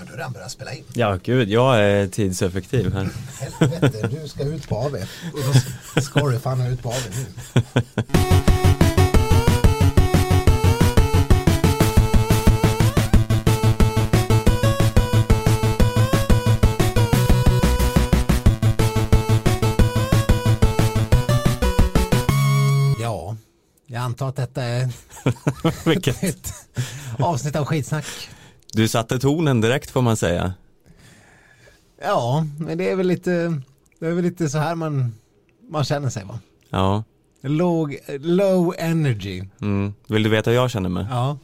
Ja, du har redan börjat spela in. Ja, gud, jag är tidseffektiv här. Helvete, du ska ut på AV. Och då ska du fan ut på AV nu. Ja, jag antar att detta är Vilket? ett avsnitt av skitsnack. Du satte tonen direkt får man säga. Ja, men det är väl lite, det är väl lite så här man, man känner sig va? Ja. Låg, low energy. Mm. Vill du veta hur jag känner mig? Ja.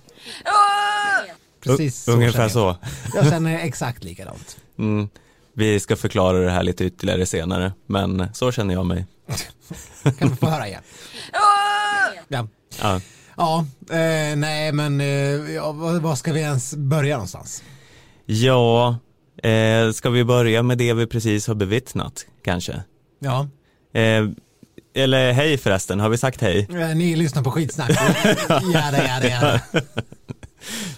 Precis U- Ungefär känner jag. så. Jag känner exakt likadant. Mm. Vi ska förklara det här lite ytterligare senare, men så känner jag mig. Kan vi få höra igen? Ja, Ja. Ja eh, nej men eh, ja, var, ska vi ens börja någonstans? Ja, eh, ska vi börja med det vi precis har bevittnat, kanske? Ja, Eh, eller hej förresten, har vi sagt hej? eh, ni lyssnar på skitsnack. Jada, jada, jada.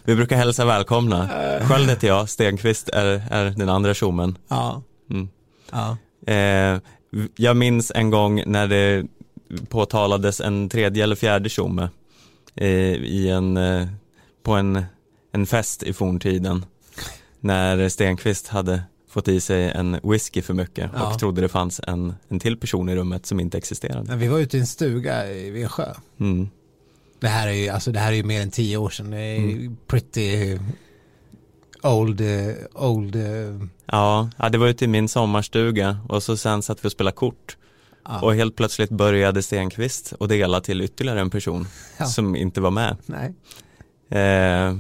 Vi brukar hälsa välkomna. Sköld heter jag, Stenqvist är, är den andra tjommen. Ja, Mm. ja. Eh, jag minns en gång när det påtalades en tredje eller fjärde tjomme eh, i en, eh, på en, en fest i forntiden. När Stenqvist hade fått i sig en whisky för mycket Ja. och trodde det fanns en, en till person i rummet som inte existerade. Vi var ute i en stuga i- vid en sjö. Mm. Det här är ju, alltså det här är ju mer än tio år sedan. Det är Mm. pretty old, eh, old, eh, Ja, ja, det var ute i min sommarstuga och så sen satt vi och spelade kort. Ja. Och helt plötsligt började Stenqvist och dela till ytterligare en person Ja. som inte var med. nej. Eh,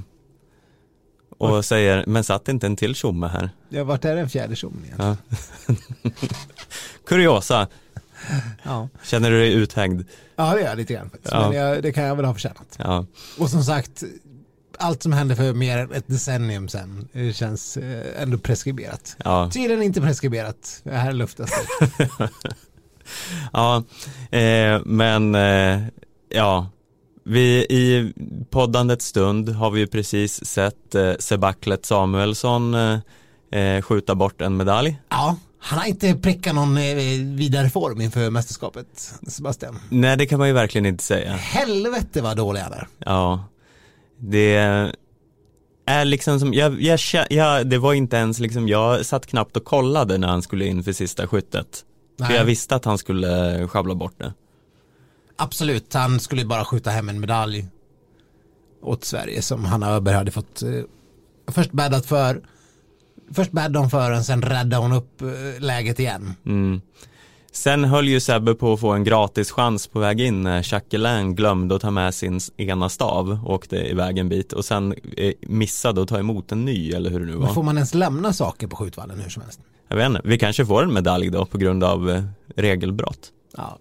och säger, men satt inte en till tjomme här? Ja, vart är den fjärde tjommen igen? Ja. Kuriosa, Ja. känner du dig uthängd? ja, det gör jag lite grann faktiskt. Men jag, det kan jag väl ha förtjänat. Och som sagt, allt som hände för mer än ett decennium sedan eh, känns eh, ändå preskriberat. ja, Tydligen inte preskriberat. Det här luftas det. ja. Eh, men eh, ja, vi i poddandets stund har vi ju precis sett eh, Sebaklet Samuelsson eh, eh, skjuta bort en medalj. Ja, han har inte prickat någon eh, vidare form inför mästerskapet, Sebastian. Nej, det kan man ju verkligen inte säga. Helvete vad dålig han är. Ja, det är liksom som, jag, jag, jag, det var inte ens liksom, jag satt knappt och kollade när han skulle in för sista skyttet. För Nej. jag visste att han skulle sjabbla bort det. Absolut, han skulle bara skjuta hem en medalj åt Sverige som Hanna Öberg hade fått eh, först bäddat för. Först bäddade hon för den, sen räddade hon upp eh, läget igen. Mm. Sen höll ju Sebbe på att få en gratis chans på väg in när Jacqueline glömde att ta med sin ena stav och åkte iväg en bit och sen eh, missade att ta emot en ny eller hur det nu Men var. får man ens lämna saker på skjutvallen hur som helst? Jag vet inte, vi kanske får en medalj då på grund av eh, regelbrott. Ja.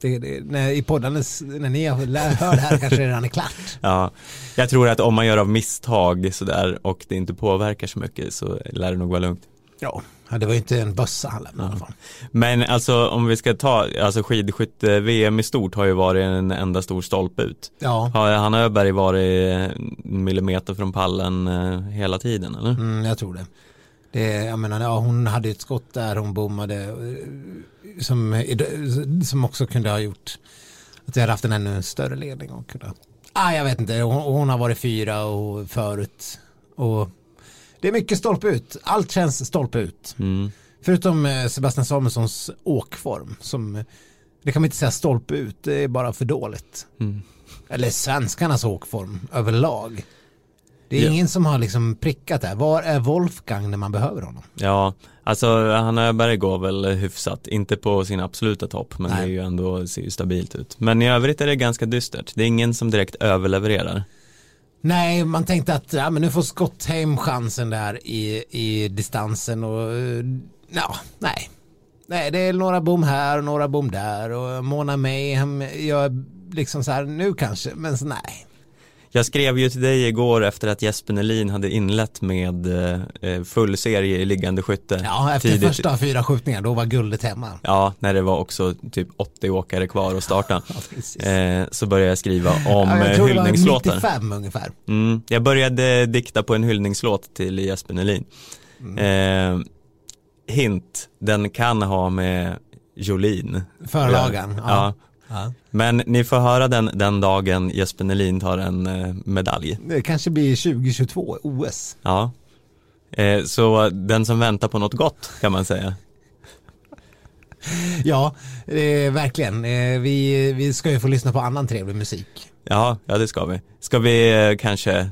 Det, det, när, I poddandes, när ni hör det här kanske det redan är klart. Ja, jag tror att om man gör av misstag sådär och det inte påverkar så mycket så lär det nog vara lugnt. Ja, det var ju inte en bössa han lämnade i alla fall. Men alltså om vi ska ta, alltså skidskytte-VM i stort har ju varit en enda stor stolpe ut. Ja, Har Hanna Öberg varit en millimeter från pallen eh, hela tiden eller? mm, jag tror det. det. Jag menar, ja, hon hade ett skott där hon bommade eh, som, som också kunde ha gjort att vi hade haft en ännu större ledning och kunde, ah, jag vet inte, hon, hon har varit fyra och förut och det är mycket stolpe ut, allt känns stolpe ut. Mm. Förutom eh, Sebastian Samuelssons åkform som, det kan man inte säga stolpe ut, det är bara för dåligt. Mm. Eller svenskarnas åkform överlag. Det är Ja. ingen som har liksom prickat det här. Var är Wolfgang när man behöver honom? Ja, alltså Hanna Öberg går väl hyfsat, inte på sin absoluta topp men Nej. det är ju ändå, ser ju stabilt ut. Men i övrigt är det ganska dystert, det är ingen som direkt överlevererar. Nej, man tänkte att ja, men nu får Skottheim chansen där i, i distansen och eh, ja, nej. Nej, det är några bom här och några bom där och Mona Mayhem gör liksom så här nu kanske, men så nej. Jag skrev ju till dig igår efter att Jesper Nelin hade inlett med eh, full serie i liggande skytte. Ja, efter tidigt. första fyra skjutningar, då var guldet hemma. Ja, när det var också typ 80 åkare kvar att starta. Ja. Eh, så började jag skriva om ja, jag eh, tror det var hyllningslåtar. 95 ungefär. Mm, jag började dikta på en hyllningslåt till Jesper Nelin. Mm. Eh, hint, den kan ha med Jolin. Förlagan. Ja. Ja. Ja. Men ni får höra den, den dagen Jesper Nelin tar en eh, medalj. Det kanske blir 2022 OS. Ja. Eh, så den som väntar på något gott kan man säga. Ja, eh, verkligen. Eh, vi, vi ska ju få lyssna på annan trevlig musik. Ja, ja det ska vi. Ska vi eh, kanske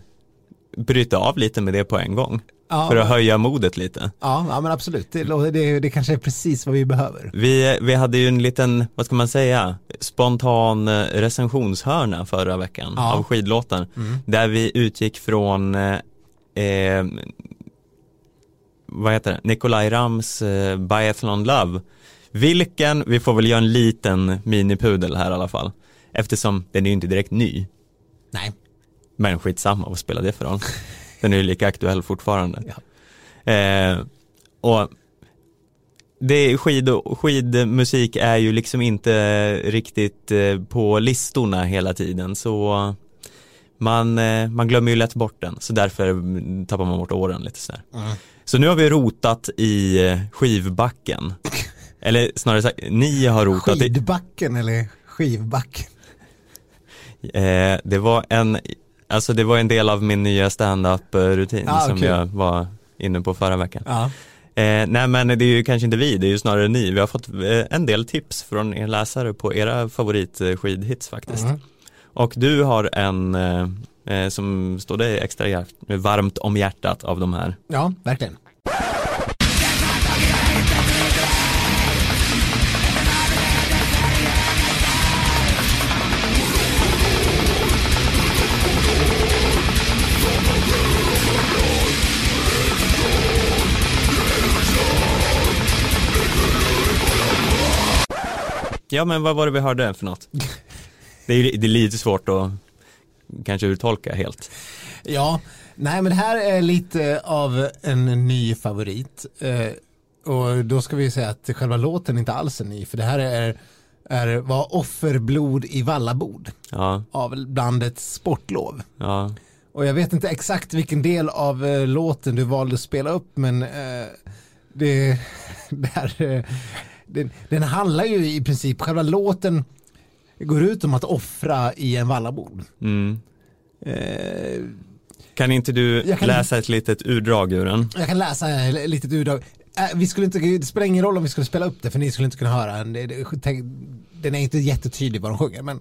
bryta av lite med det på en gång? Ja, För att höja modet lite. ja, ja men absolut. Det, det, det kanske är precis vad vi behöver. Vi, vi hade ju en liten, vad ska man säga, spontan eh, recensionshörna förra veckan Ja. av skidlåtar. Där vi utgick från, eh, eh, vad heter det, Nikolaj Rams eh, Biathlon Love. Vilken, vi får väl göra en liten minipudel här i alla fall. Eftersom den är ju inte direkt ny. Nej. Men skitsamma, vad spelar det för roll? Den är ju lika aktuell fortfarande. Ja. Eh, och det, skid, skidmusik är ju liksom inte riktigt eh, på listorna hela tiden så man, eh, man glömmer ju lätt bort den så därför tappar man bort åren lite sådär. Mm. Så nu har vi rotat i eh, skivbacken. Eller snarare sagt, ni har rotat i, Skidbacken eller skivbacken. eh, det var en, alltså det var en del av min nya stand-up rutin Ah, som kul. jag var inne på förra veckan. Ja. Eh, nej men det är ju kanske inte vi, det är ju snarare ni. Vi har fått eh, en del tips från er läsare på era favoritskidhits faktiskt. Mm. Och du har en eh, eh, som står dig extra varmt om hjärtat av de här. ja, verkligen. Ja men vad var det vi hörde för något? Det är, det är lite svårt att kanske uttolka helt. Ja, nej men det här är lite av en ny favorit. Eh, och då ska vi säga att själva låten inte alls är ny, för det här är, är var offerblod i Vallabod Ja, av bandet Sportlov. ja, Och jag vet inte exakt vilken del av eh, låten du valde att spela upp, men eh, det, det här, den, den handlar ju i princip, själva låten går ut om att offra i en vallabod. mm. Eh, Kan inte du kan- läsa ett litet urdrag ur den? Jag kan läsa ett litet utdrag. Äh, Vi skulle inte, det spelar ingen roll om vi skulle spela upp det för ni skulle inte kunna höra den. Den är inte jättetydlig vad de sjunger. Men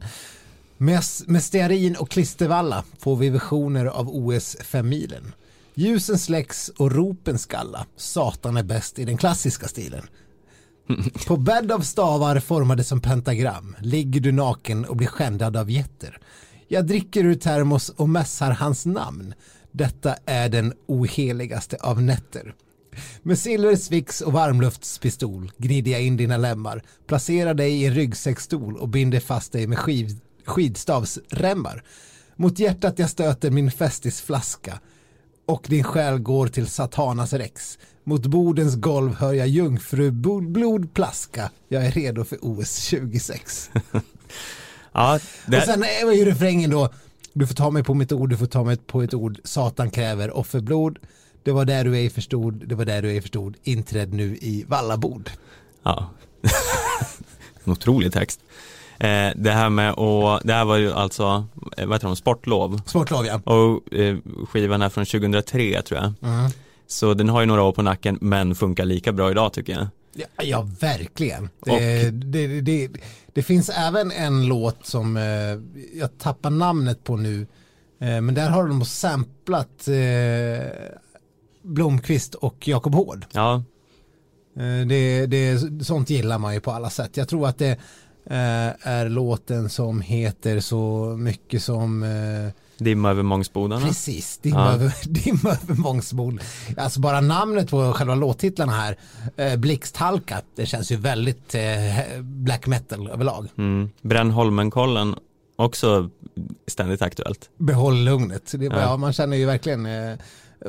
med, med stearin och klistervalla får vi visioner av OS 5 milen. Ljusen släcks och ropen skalla. Satan är bäst i den klassiska stilen. På bädd av stavar formade som pentagram ligger du naken och blir skändad av jätter. Jag dricker ur termos och mässar hans namn. Detta är den oheligaste av nätter. Med silversvix och varmluftspistol gnider jag in dina lemmar, placerar dig i en ryggsäcksstol och binder fast dig med skiv, skidstavsremmar. Mot hjärtat jag stöter min festisflaska och din själ går till Satanas rex. Mot bordens golv hör jag jungfrublod plaska. Jag är redo för OS 26. Ja, det, Och sen är ju refrängen då, du får ta mig på mitt ord, du får ta mig på ett ord, Satan kräver offerblod. Det var där du ej förstod, det var där du ej förstod, inträdd nu i vallabord. Ja. en otrolig text. Eh, det här med och det här var ju alltså, eh, vad heter de, sportlov. Sportlov ja. Och eh, skivan är från 2003 tror jag. Mm. Så den har ju några år på nacken men funkar lika bra idag tycker jag. Ja, ja verkligen. Det, det, det, det finns även en låt som eh, jag tappar namnet på nu. Eh, men där har de samplat eh, Blomqvist och Jakob Hård. Ja, Det, det, sånt gillar man ju på alla sätt. Jag tror att det är låten som heter så mycket som Dimma över Mångsbodarna. Precis, Dimma, Ja. över, dimma över Mångsbol. Alltså bara namnet på själva låttitlarna här, eh, Blixthalka, det känns ju väldigt eh, black metal överlag. Mm. Bränn Holmenkollen också ständigt aktuellt. Behåll lugnet. Det Ja. ja. man känner ju verkligen eh,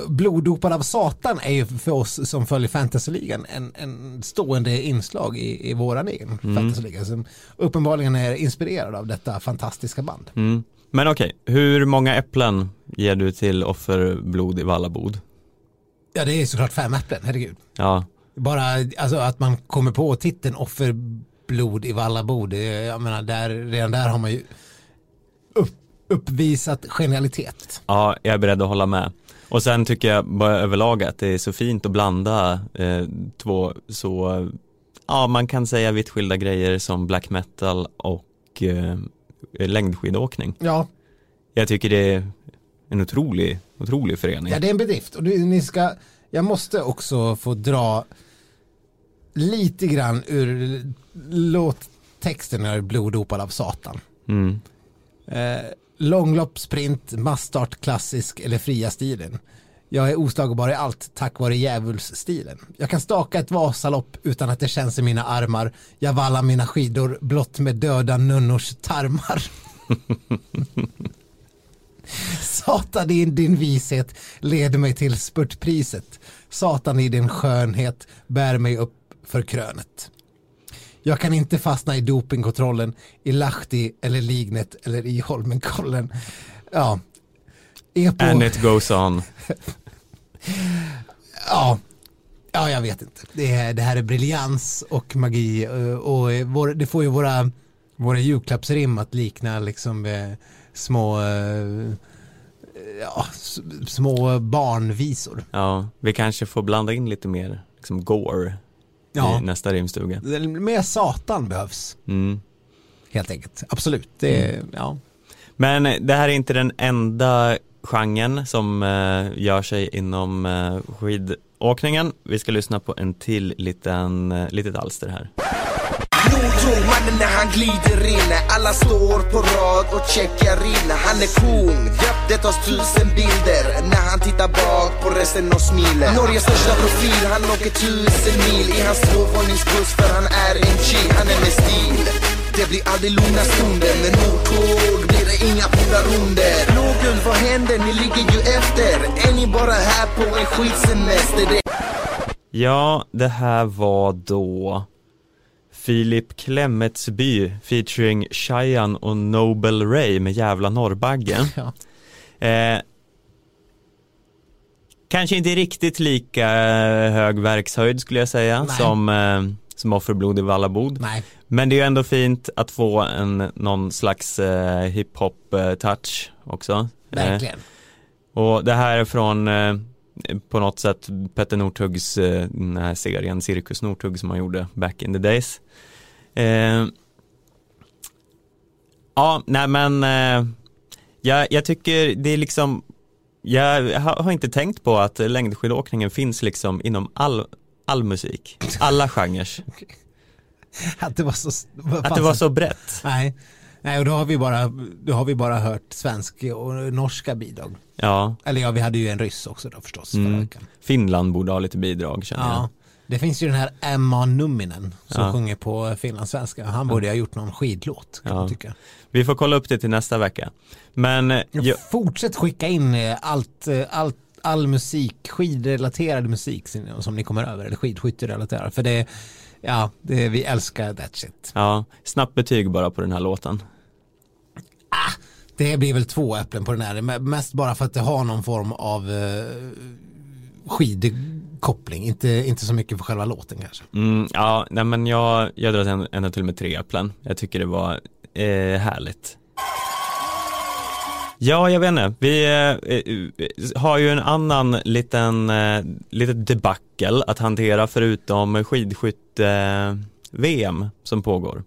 Bloddopad av Satan är ju för oss som följer fantasyligan en, en stående inslag i, i våran egen Mm. fantasyliga som uppenbarligen är inspirerad av detta fantastiska band. Mm. Men okej, hur många äpplen ger du till offerblod i Vallabod? Ja det är såklart fem äpplen, herregud. Ja, Bara alltså, att man kommer på titeln offerblod i Vallabo, det, jag menar, där, redan där har man ju upp, uppvisat genialitet. ja, jag är beredd att hålla med. Och sen tycker jag bara överlag att det är så fint att blanda eh, två så, ja man kan säga vitt skilda grejer som black metal och eh, längdskidåkning. Ja, Jag tycker det är en otrolig, otrolig förening. Ja, det är en bedrift. Och ni ska, jag måste också få dra lite grann ur låttexten när Bloddopad av Satan. Mm. Eh, långlopp, sprint, massstart, klassisk eller fria stilen. Jag är oslagbar i allt tack vare djävulsstilen. Jag kan staka ett Vasalopp utan att det känns i mina armar. Jag vallar mina skidor blott med döda nunnors tarmar. Satan i din vishet leder mig till spurtpriset. Satan i din skönhet bär mig upp för krönet. Jag kan inte fastna i dopingkontrollen i Lahti eller Lignet eller i Holmenkollen. Ja. Epo, And it goes on. ja. ja, jag vet inte. Det, är, det här är briljans och magi eh, och vår, det får ju våra, våra julklappsrim att likna liksom eh, små eh, ja, små barnvisor. Ja, vi kanske får blanda in lite mer liksom gore Ja. i nästa rimstuga. Mer satan behövs Mm. helt enkelt. Absolut. Det, är- ja. Men det här är inte den enda genren som eh, gör sig inom eh, skidåkningen. Vi ska lyssna på en till liten, eh, litet alster här. Nordtåg, mannen när han glider in. Alla står på rad och checkar in. Han är kung, japp det tas tusen bilder. När han tittar bak på resten och smiler. Norges största profil, han åker tusen mil I hans tvåvåningsbuss för han är en G Han är med stil det blir aldrig lugna stunder Med Nordtåg blir det inga polaronder Blåguld, vad händer? Ni ligger ju efter Är ni bara här på en skitsemester? Det Ja, det här var då Filip Klemetsby featuring Cheyenne och Nobel Ray med Jävla Norrbaggen. Ja. Eh, kanske inte riktigt lika eh, hög verkshöjd skulle jag säga Nej. som, eh, som Offerblod i Vallabod. Nej. Men det är ju ändå fint att få en, någon slags eh, hiphop-touch också. Eh, Verkligen. och det här är från eh, på något sätt Petter Northugs eh, den här serien Cirkus Northug som han gjorde back in the days. Eh, ja, nej men eh, jag, jag tycker det är liksom jag har, har inte tänkt på att längdskidåkningen finns liksom inom all, all musik, alla genrer. Att det var så... Att det var så brett. Nej. Nej, och då har vi bara, då har vi bara hört svenska och norska bidrag. Ja, Eller ja, vi hade ju en ryss också då förstås mm. Finland borde ha lite bidrag känner jag. Ja. Det finns ju den här Emma Numminen som Ja. sjunger på finlandssvenska. Han borde ha gjort någon skidlåt kan Ja. man tycka. Vi får kolla upp det till nästa vecka. Men jag, Fortsätt skicka in eh, allt, eh, allt, all musik, skidrelaterad musik som- ni kommer över, eller skidskytterelaterad. För det, ja, det, vi älskar that shit. ja, snabbt betyg bara på den här låten. Det blir väl två äpplen på den här, mest bara för att det har någon form av eh, skidkoppling, inte, inte så mycket för själva låten kanske. Mm, ja, nej men jag, jag drar en- ända till med tre äpplen. Jag tycker det var eh, härligt. Ja, jag vet inte. Vi eh, eh, har ju en annan liten, eh, litet debacle att hantera förutom skidskytte-VM som pågår.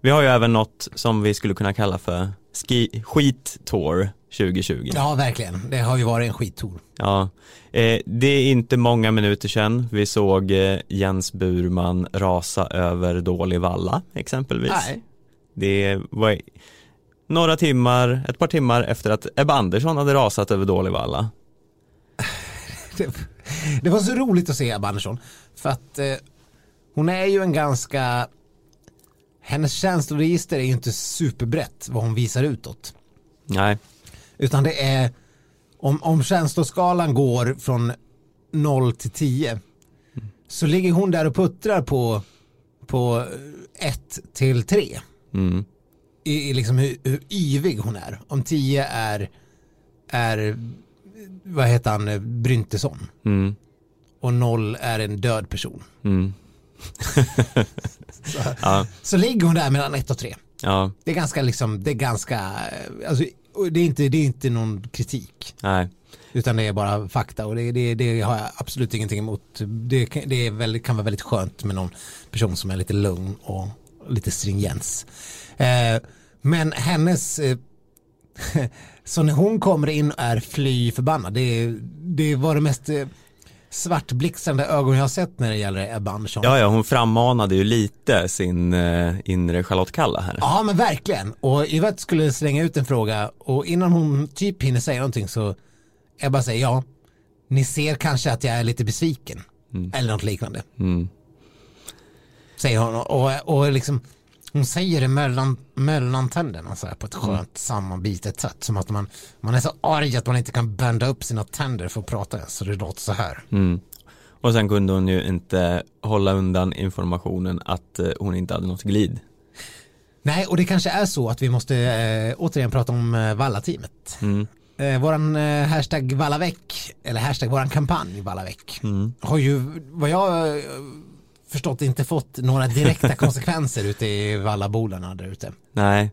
Vi har ju även något som vi skulle kunna kalla för ski, skit-tour 2020. Ja, verkligen. Det har ju varit en skittour. Ja, eh, det är inte många minuter sedan vi såg eh, Jens Burman rasa över dålig valla exempelvis. Nej. Det var några timmar, ett par timmar efter att Ebba Andersson hade rasat över dålig valla. Det, det var så roligt att se Ebba Andersson. För att eh, hon är ju en ganska hennes känsloregister är ju inte superbrett vad hon visar utåt. Nej. Utan det är om, om känsloskalan går från 0 till 10 så ligger hon där och puttrar på, på 1 till 3. Mm. I, i liksom hur, hur yvig hon är. Om 10 är, är vad heter han, Bryntesson. Mm. Och 0 är en död person. Mm. Så, Ja. så ligger hon där mellan 1 och 3. Ja. Det är ganska liksom, det är ganska, alltså, det är inte, det är inte någon kritik. Nej. Utan det är bara fakta och det, det, det har jag absolut ingenting emot. Det, kan- det väldigt, kan vara väldigt skönt med någon person som är lite lugn och lite stringens. Eh, men hennes, eh, så när hon kommer in och är fly förbannad, det, det var det mest eh, svartblixtrande ögon jag har sett när det gäller Ebba Andersson. Ja, ja, hon frammanade ju lite sin eh, inre Charlotte Kalla här. Ja men verkligen. Och Yvette skulle slänga ut en fråga och innan hon typ hinner säga någonting så Ebba säger ja, ni ser kanske att jag är lite besviken. Eller något liknande. Mm. Säger hon och, och liksom hon säger det mellan, mellan tänderna så här på ett skönt sammanbitet sätt. Som att man, man är så arg att man inte kan bända upp sina tänder för att prata ens. Så det låter så här. Mm. Och sen kunde hon ju inte hålla undan informationen att eh, hon inte hade något glid. Nej, och det kanske är så att vi måste eh, återigen prata om eh, Valla-teamet. Mm. Eh, våran eh, hashtag Vallaväck, eller hashtag våran kampanj Vallaväck, Mm. har ju vad jag förstått inte fått några direkta konsekvenser ute i Vallabolarna där ute. Nej.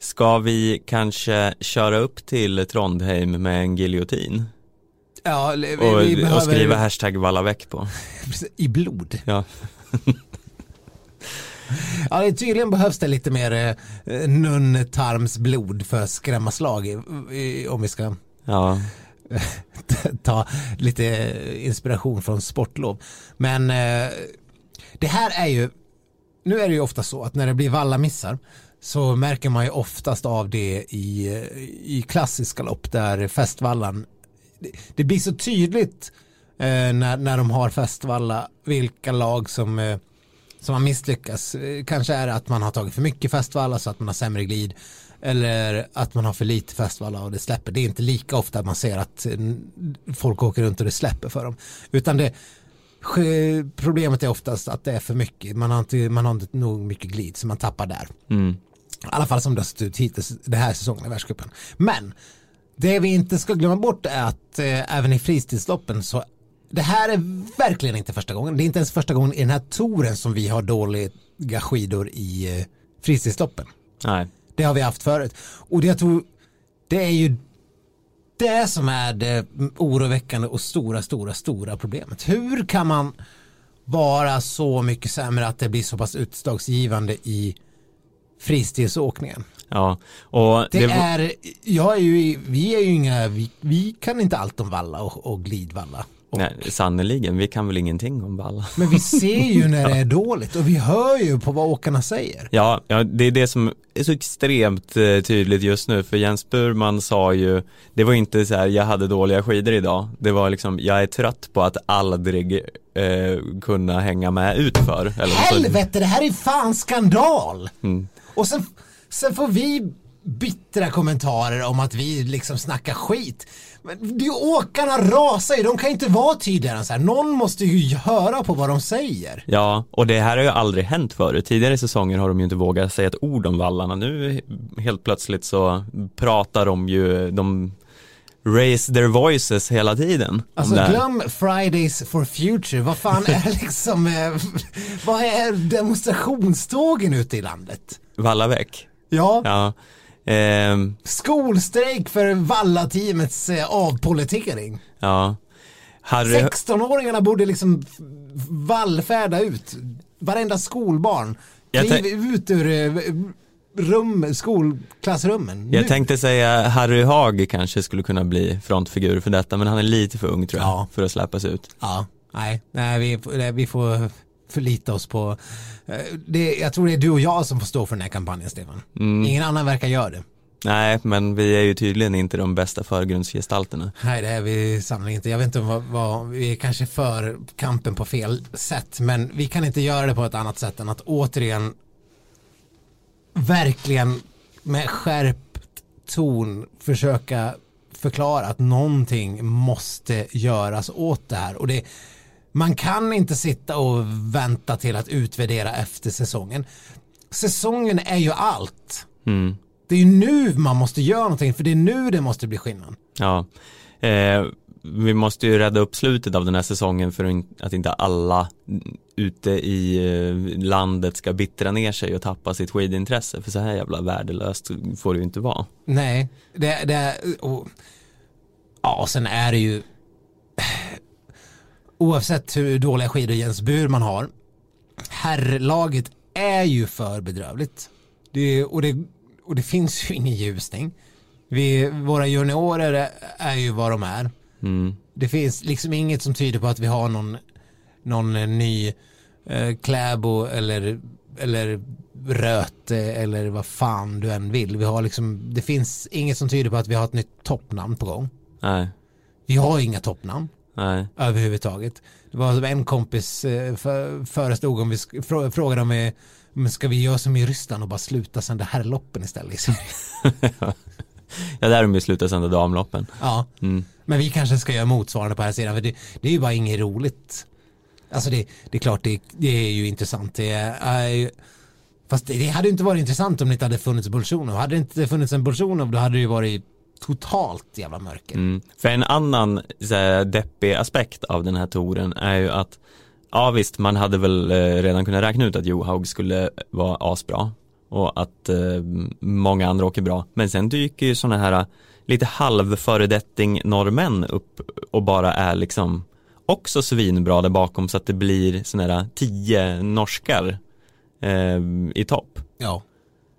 Ska vi kanske köra upp till Trondheim med en giljotin? Ja, vi, Och, vi behöver och skriva hashtag vallaväck på? i blod. Ja. Ja, det tydligen behövs det lite mer eh, nunntarmsblod för att skrämma slag i, i, om vi ska Ja. ta lite inspiration från sportlov. Men eh, det här är ju, nu är det ju ofta så att när det blir vallamissar så märker man ju oftast av det i, i klassiska lopp där festvallan, det, det blir så tydligt eh, när, när de har festvalla vilka lag som eh, som har misslyckats. Eh, kanske är det att man har tagit för mycket festvalla så att man har sämre glid. Eller att man har för lite festvalla och det släpper. Det är inte lika ofta man ser att eh, folk åker runt och det släpper för dem. Utan det, problemet är oftast att det är för mycket. Man har inte, man har inte nog mycket glid så man tappar där. Mm. I alla fall som det har sett ut hittills den här säsongen i världscupen. Men det vi inte ska glömma bort är att eh, även i fristidsloppen så det här är verkligen inte första gången. Det är inte ens första gången i den här touren som vi har dåliga skidor i eh, fristidsloppen. Nej. Det har vi haft förut. Och det jag tror det är ju det som är det oroväckande och stora, stora, stora problemet. Hur kan man vara så mycket sämre att det blir så pass utslagsgivande i fristilsåkningen? Ja. Och Det, var- är, jag är ju, vi är ju inga, vi, vi kan inte allt om valla och, och glidvalla. Och, Nej, sannerligen, vi kan väl ingenting om valla. Men vi ser ju när det är dåligt och vi hör ju på vad åkarna säger. Ja, ja, det är det som är så extremt eh, tydligt just nu för Jens Burman sa ju Det var inte så här, jag hade dåliga skidor idag Det var liksom, jag är trött på att aldrig eh, kunna hänga med utför eller så- Helvete, det här är fan skandal! Mm. Och sen, sen får vi bittra kommentarer om att vi liksom snackar skit. Men det är åkarna rasar ju, de kan inte vara tydligare än så här. Någon måste ju höra på vad de säger. Ja, och det här har ju aldrig hänt förut. Tidigare säsonger har de ju inte vågat säga ett ord om vallarna. Nu helt plötsligt så pratar de ju, de raise their voices hela tiden. Alltså glöm Fridays for Future, vad fan är liksom, eh, vad är demonstrationstågen ute i landet? Vallaväck. Ja, Ja. Ehm, skolstrejk för Valla-teamets eh, avpolitering. ja. Harry, 16-åringarna borde liksom vallfärda ut. Varenda skolbarn. Kliv ut ur eh, rum, skolklassrummen. Jag Nu. tänkte säga Harry Haag kanske skulle kunna bli frontfigur för detta men han är lite för ung tror jag Ja. för att släppas ut. Ja, nej, nej vi, nej, vi får förlita oss på, eh, det, jag tror det är du och jag som får stå för den här kampanjen Stefan. Mm. Ingen annan verkar göra det. Nej men vi är ju tydligen inte de bästa förgrundsgestalterna. Nej det är vi sannolikt inte. Jag vet inte vad, vad, vi är kanske för kampen på fel sätt men vi kan inte göra det på ett annat sätt än att återigen verkligen med skärpt ton försöka förklara att någonting måste göras åt det här. Och det, man kan inte sitta och vänta till att utvärdera efter säsongen. Säsongen är ju allt. Mm. Det är ju nu man måste göra någonting för det är nu det måste bli skillnad. Ja, eh, vi måste ju rädda upp slutet av den här säsongen för att inte alla ute i eh, landet ska bittra ner sig och tappa sitt skidintresse för så här jävla värdelöst får det ju inte vara. Nej, det, det och, ja, sen är det ju oavsett hur dåliga skidor Jens Burman har herrlaget är ju för bedrövligt. Det, och, det, och det finns ju ingen ljusning. Vi, våra juniorer är, är ju vad de är. Mm. Det finns liksom inget som tyder på att vi har någon, någon ny eh, Kläbo eller, eller Röte eller vad fan du än vill. Vi har liksom, det finns inget som tyder på att vi har ett nytt toppnamn på gång. Nej. Vi har inga toppnamn Nej. överhuvudtaget. Det var en kompis eh, för, förestod om vi frågade om vi men ska vi göra som i Ryssland och bara sluta sända herrloppen istället? ja, där har de ju slutat sända damloppen. Ja, Mm. men vi kanske ska göra motsvarande på här sidan för det, det är ju bara inget roligt. Alltså det, det är klart det, det är ju intressant. Det är, ju- fast det, det hade inte varit intressant om det inte hade funnits Bolsjunov. Hade det inte funnits en Bolsjunov då hade det ju varit totalt jävla mörker. Mm. För en annan så här, deppig aspekt av den här touren är ju att ja visst, man hade väl eh, redan kunnat räkna ut att Johaug skulle vara asbra och att eh, många andra åker bra. Men sen dyker ju sådana här lite halvföredetting norrmän upp och bara är liksom också svinbra där bakom så att det blir sådana här tio norskar eh, i topp. Ja.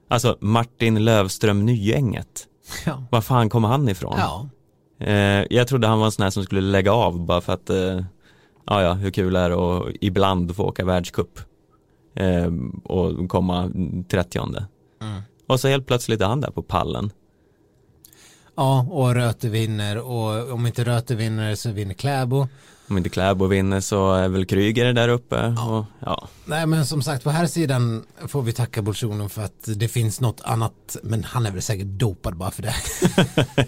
Alltså Martin Lövström Nyänget. Ja. Var fan kommer han ifrån? ja. Eh, jag trodde han var en sån här som skulle lägga av bara för att eh, ja, ja, hur kul är det att ibland få åka världscup eh, och komma 30 Mm. Och så helt plötsligt är han där på pallen. Ja, och Röte vinner och om inte Röte vinner så vinner Kläbo. Om inte Kläbo vinner så är väl Kryger där uppe. Och, ja. Nej men som sagt på här sidan får vi tacka Bolsjunov för att det finns något annat men han är väl säkert dopad bara för det.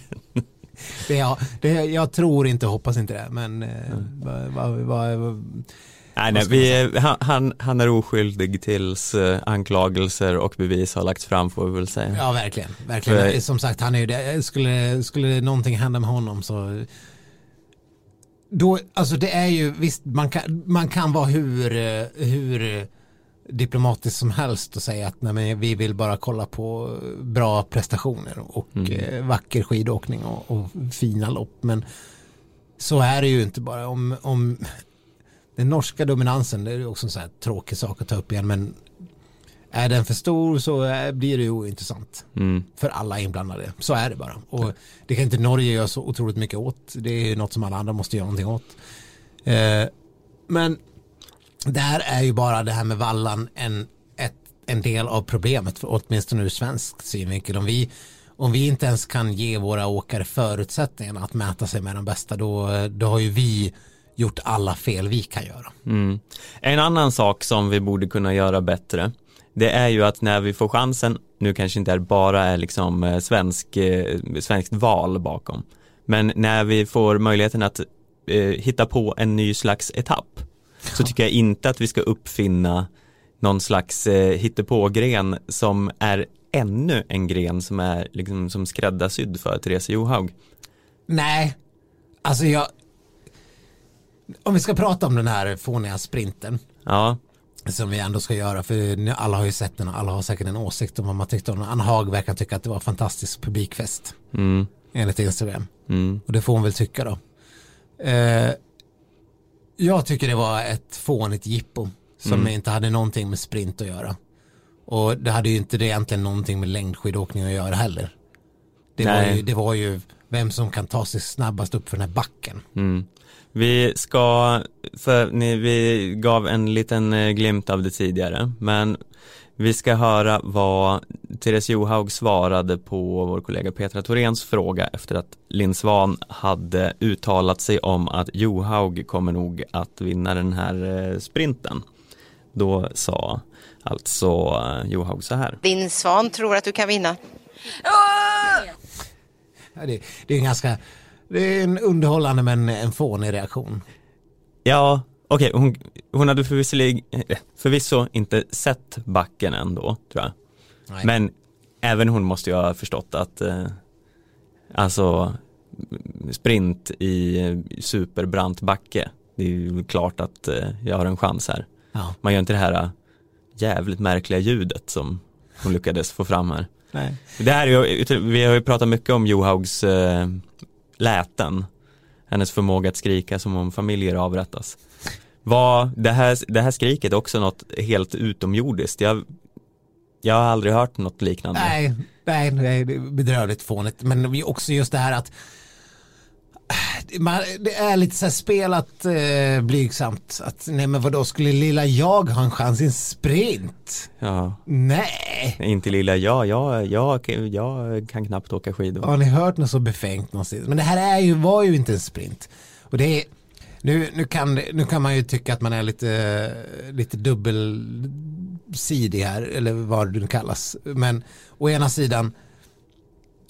det, ja, det jag tror inte och hoppas inte det men eh, vad, vad, vad, Nej, nej, ska vi, han, han, han är oskyldig tills eh, anklagelser och bevis har lagts fram får vi väl säga. ja verkligen, verkligen. För- som sagt han är ju det, skulle, skulle någonting hända med honom så då, alltså det är ju visst man kan, man kan vara hur, eh, hur diplomatisk som helst och säga att nej, men vi vill bara kolla på bra prestationer och Mm. eh, vacker skidåkning och, och fina lopp. Men så är det ju inte bara. Om, om den norska dominansen, det är ju också en sån här tråkig sak att ta upp igen, men är den för stor så eh, blir det ju ointressant Mm. för alla inblandade. Så är det bara. Och det kan inte Norge göra så otroligt mycket åt. Det är ju något som alla andra måste göra någonting åt. Eh, men där är ju bara det här med vallan en, ett, en del av problemet, för åtminstone ur svensk synvinkel. Om vi, om vi inte ens kan ge våra åkare förutsättningarna att mäta sig med de bästa, då, då har ju vi gjort alla fel vi kan göra. Mm. En annan sak som vi borde kunna göra bättre det är ju att när vi får chansen, nu kanske inte är bara är liksom eh, svensk, eh, svenskt val bakom, men när vi får möjligheten att eh, hitta på en ny slags etapp så tycker jag inte att vi ska uppfinna någon slags eh, hittepågren som är ännu en gren som är liksom som skräddarsydd för Therese Johaug. Nej, alltså jag... Om vi ska prata om den här fåniga sprinten. Ja, som vi ändå ska göra för alla har ju sett den och alla har säkert en åsikt om vad man tyckte om den. Anna Haag verkar tycka att det var en fantastisk publikfest mm, enligt Instagram mm, och det får hon väl tycka då. Eh, jag tycker det var ett fånigt jippo som Mm. inte hade någonting med sprint att göra. Och det hade ju inte det egentligen någonting med längdskidåkning att göra heller. Det var, Nej. ju, det var ju vem som kan ta sig snabbast upp för den här backen. Mm. Vi ska, för ni, vi gav en liten eh, glimt av det tidigare, men vi ska höra vad Therese Johaug svarade på vår kollega Petra Thoréns fråga efter att Linn Svan hade uttalat sig om att Johaug kommer nog att vinna den här eh, sprinten. Då sa alltså eh, Johaug så här. Din svan tror att du kan vinna. Ja, det, det är en ganska, det är en underhållande men en fånig reaktion. Ja, okej, hon, hon hade förvisso, eh, förvisso inte sett backen ändå, tror jag. Nej. Men även hon måste ju ha förstått att eh, alltså sprint i superbrant backe, det är ju klart att eh, jag har en chans här. Ja. Man gör inte det här eh, jävligt märkliga ljudet som hon lyckades få fram här. Nej. Det här är ju, vi har ju pratat mycket om Johaugs eh, läten. Hennes förmåga att skrika som om familjer avrättas. Var det här, det här skriket också något helt utomjordiskt? Jag, jag har aldrig hört något liknande. Nej, nej, nej, det är bedrövligt fånigt. Men också just det här att man, det är lite så här spelat eh, blygsamt. Att nej men vadå, skulle lilla jag ha en chans i en sprint? Ja, Nej. inte lilla jag, jag, jag, jag kan knappt åka skidor. Har ni hört något så befängt någonsin? Men det här är ju, var ju inte en sprint. Och det är, nu, nu, kan, nu kan man ju tycka att man är lite, lite dubbelsidig här, eller vad det nu kallas. Men å ena sidan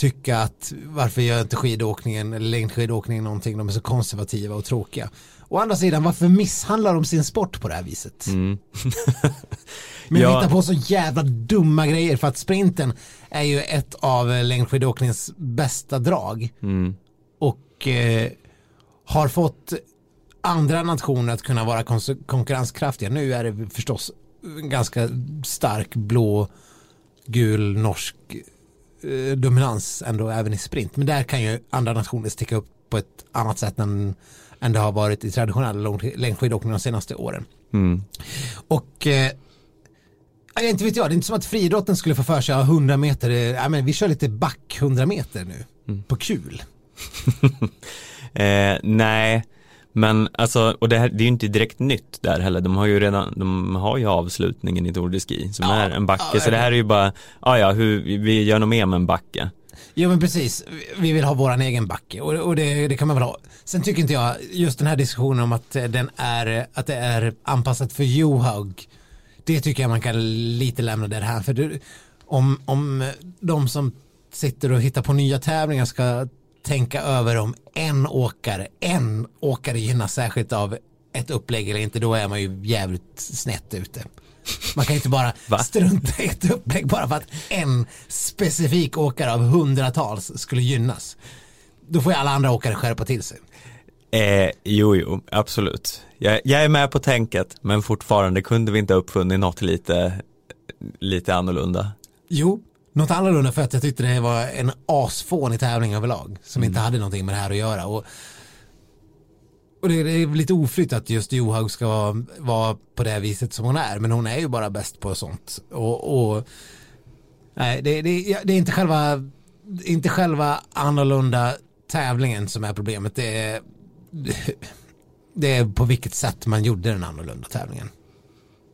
tycka att varför gör inte skidåkningen eller längdskidåkningen någonting, de är så konservativa och tråkiga. Å andra sidan, varför misshandlar de sin sport på det här viset? Mm. Men Ja. hittar på så jävla dumma grejer för att sprinten är ju ett av längdskidåkningens bästa drag Mm. och eh, har fått andra nationer att kunna vara konkurrenskraftiga. Nu är det förstås ganska stark blå, gul, norsk eh, dominans ändå även i sprint. Men där kan ju andra nationer sticka upp på ett annat sätt än, än det har varit i traditionell längdskidåkning de senaste åren. Mm. Och eh, inte vet jag, det är inte som att friidrotten skulle få för sig att ha 100 meter, eh, ja, men vi kör lite back 100 meter nu, på kul. Eh, nej, men alltså, och det, här, det är ju inte direkt nytt där heller. De har ju redan, de har ju avslutningen i Tour de Ski som Ja, är en backe. ja, så det här är ju bara, ja ja, hur, vi gör nog mer med en backe. Jo men precis, vi vill ha våran egen backe och, och det, det kan man väl ha. Sen tycker inte jag, just den här diskussionen om att den är, att det är anpassat för Johaug, det tycker jag man kan lite lämna det här. För det, om, om de som sitter och hittar på nya tävlingar ska tänka över om en åkare, en åkare gynnas särskilt av ett upplägg eller inte, då är man ju jävligt snett ute. Man kan inte bara Va? strunta i ett upplägg bara för att en specifik åkare av hundratals skulle gynnas. Då får ju alla andra åkare skärpa till sig. Eh, jo, jo, absolut. Jag, jag är med på tänket, men fortfarande kunde vi inte ha uppfunnit något lite, lite annorlunda. Jo, något annorlunda för att jag tyckte det var en asfånig tävling överlag som inte hade någonting med det här att göra. Och, och det, det är lite oflytt att just Johaug ska vara, vara på det viset som hon är, men hon är ju bara bäst på sånt. Och, och nej, det, det, det är inte själva, inte själva annorlunda tävlingen som är problemet. Det är, det är på vilket sätt man gjorde den annorlunda tävlingen.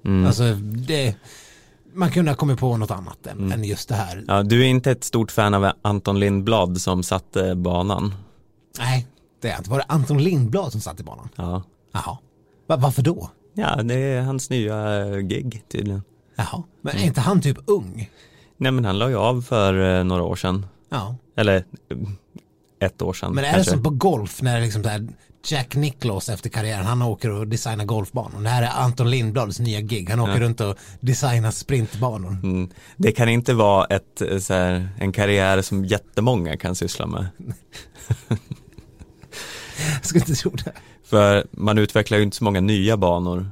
Mm. Alltså det, man kunde ha kommit på något annat än, än just det här. Ja, du är inte ett stort fan av Anton Lindblad som satte banan. Nej, det är inte. Var det Anton Lindblad som satt i banan? Ja, Jaha. Va, varför då? ja det är hans nya gig tydligen. Jaha. Men är inte han typ ung? Nej men han la ju av för eh, några år sedan. Ja. Eller ett år sedan Men är kanske. det som på golf när det liksom så här Jack Nicklaus efter karriären, han åker och designar golfbanor. Det här är Anton Lindblads nya gig. Han åker runt och designar sprintbanor. Mm. Det kan inte vara ett, eh, här, en karriär som jättemånga kan syssla med. Jag skulle inte tro det. För man utvecklar ju inte så många nya banor.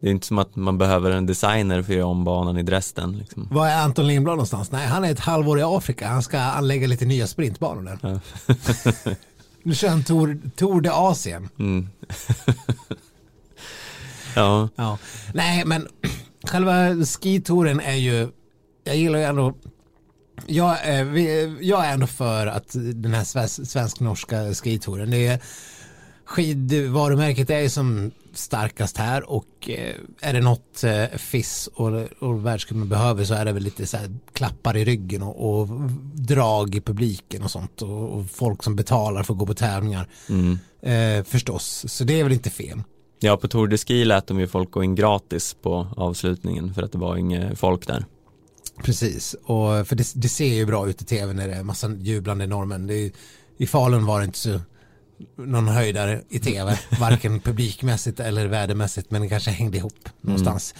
Det är inte som att man behöver en designer för att göra om banan i Dresden. Liksom. Var är Anton Lindblad någonstans? Nej, han är ett halvår i Afrika. Han ska anlägga lite nya sprintbanor där. Ja. Nu kör han Tour, Tour de Asien. Mm. ja, Ja. Nej, men själva skitouren är ju, jag gillar ju ändå, jag är, jag är ändå för att den här svensk- svensk-norska skitouren, det är skidvarumärket är ju som starkast här och eh, är det något eh, FIS och, och världscupen behöver så är det väl lite så här klappar i ryggen och, och drag i publiken och sånt och, och folk som betalar för att gå på tävlingar mm. eh, förstås. Så det är väl inte fel. Ja, på Tour de Ski lät de ju folk gå in gratis på avslutningen för att det var inget folk där. Precis, och för det, det ser ju bra ut i tv när det är massa jublande norrmän. I Falun var det inte så någon höjdare i tv, varken publikmässigt eller värdemässigt, men det kanske hängde ihop någonstans.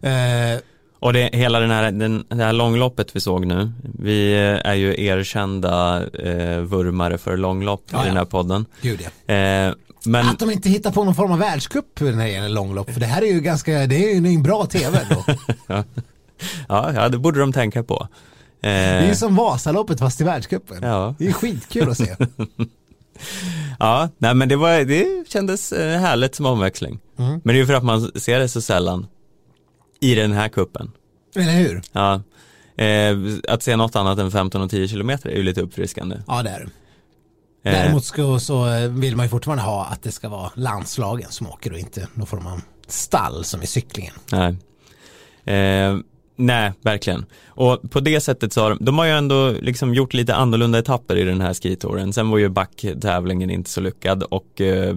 Eh, Och det, hela den här, den, det här långloppet vi såg nu, vi är ju erkända eh, vurmare för långlopp Ja, i den här podden. gud ja. Eh, men Att de inte hittar på någon form av världscup när det gäller långlopp, för det här är ju ganska, det är ju en bra tv då. ja, ja, det borde de tänka på. Det är Eh, ju som Vasaloppet fast i världscupen. Ja. Det är skitkul att se. ja, nej men det, var, det kändes eh, härligt som omväxling. Mm. Men det är för att man ser det så sällan i den här kuppen. Eller hur? Ja, eh, att se något annat än 15 och 10 kilometer är ju lite uppfriskande. Ja det är det. Eh, Däremot ska, så vill man ju fortfarande ha att det ska vara landslagen som åker och inte någon form av stall som i cyklingen. Nej. Eh, nej, verkligen. Och på det sättet så har de, de har ju ändå liksom gjort lite annorlunda etapper i den här skitouren. Sen var ju backtävlingen inte så lyckad och eh,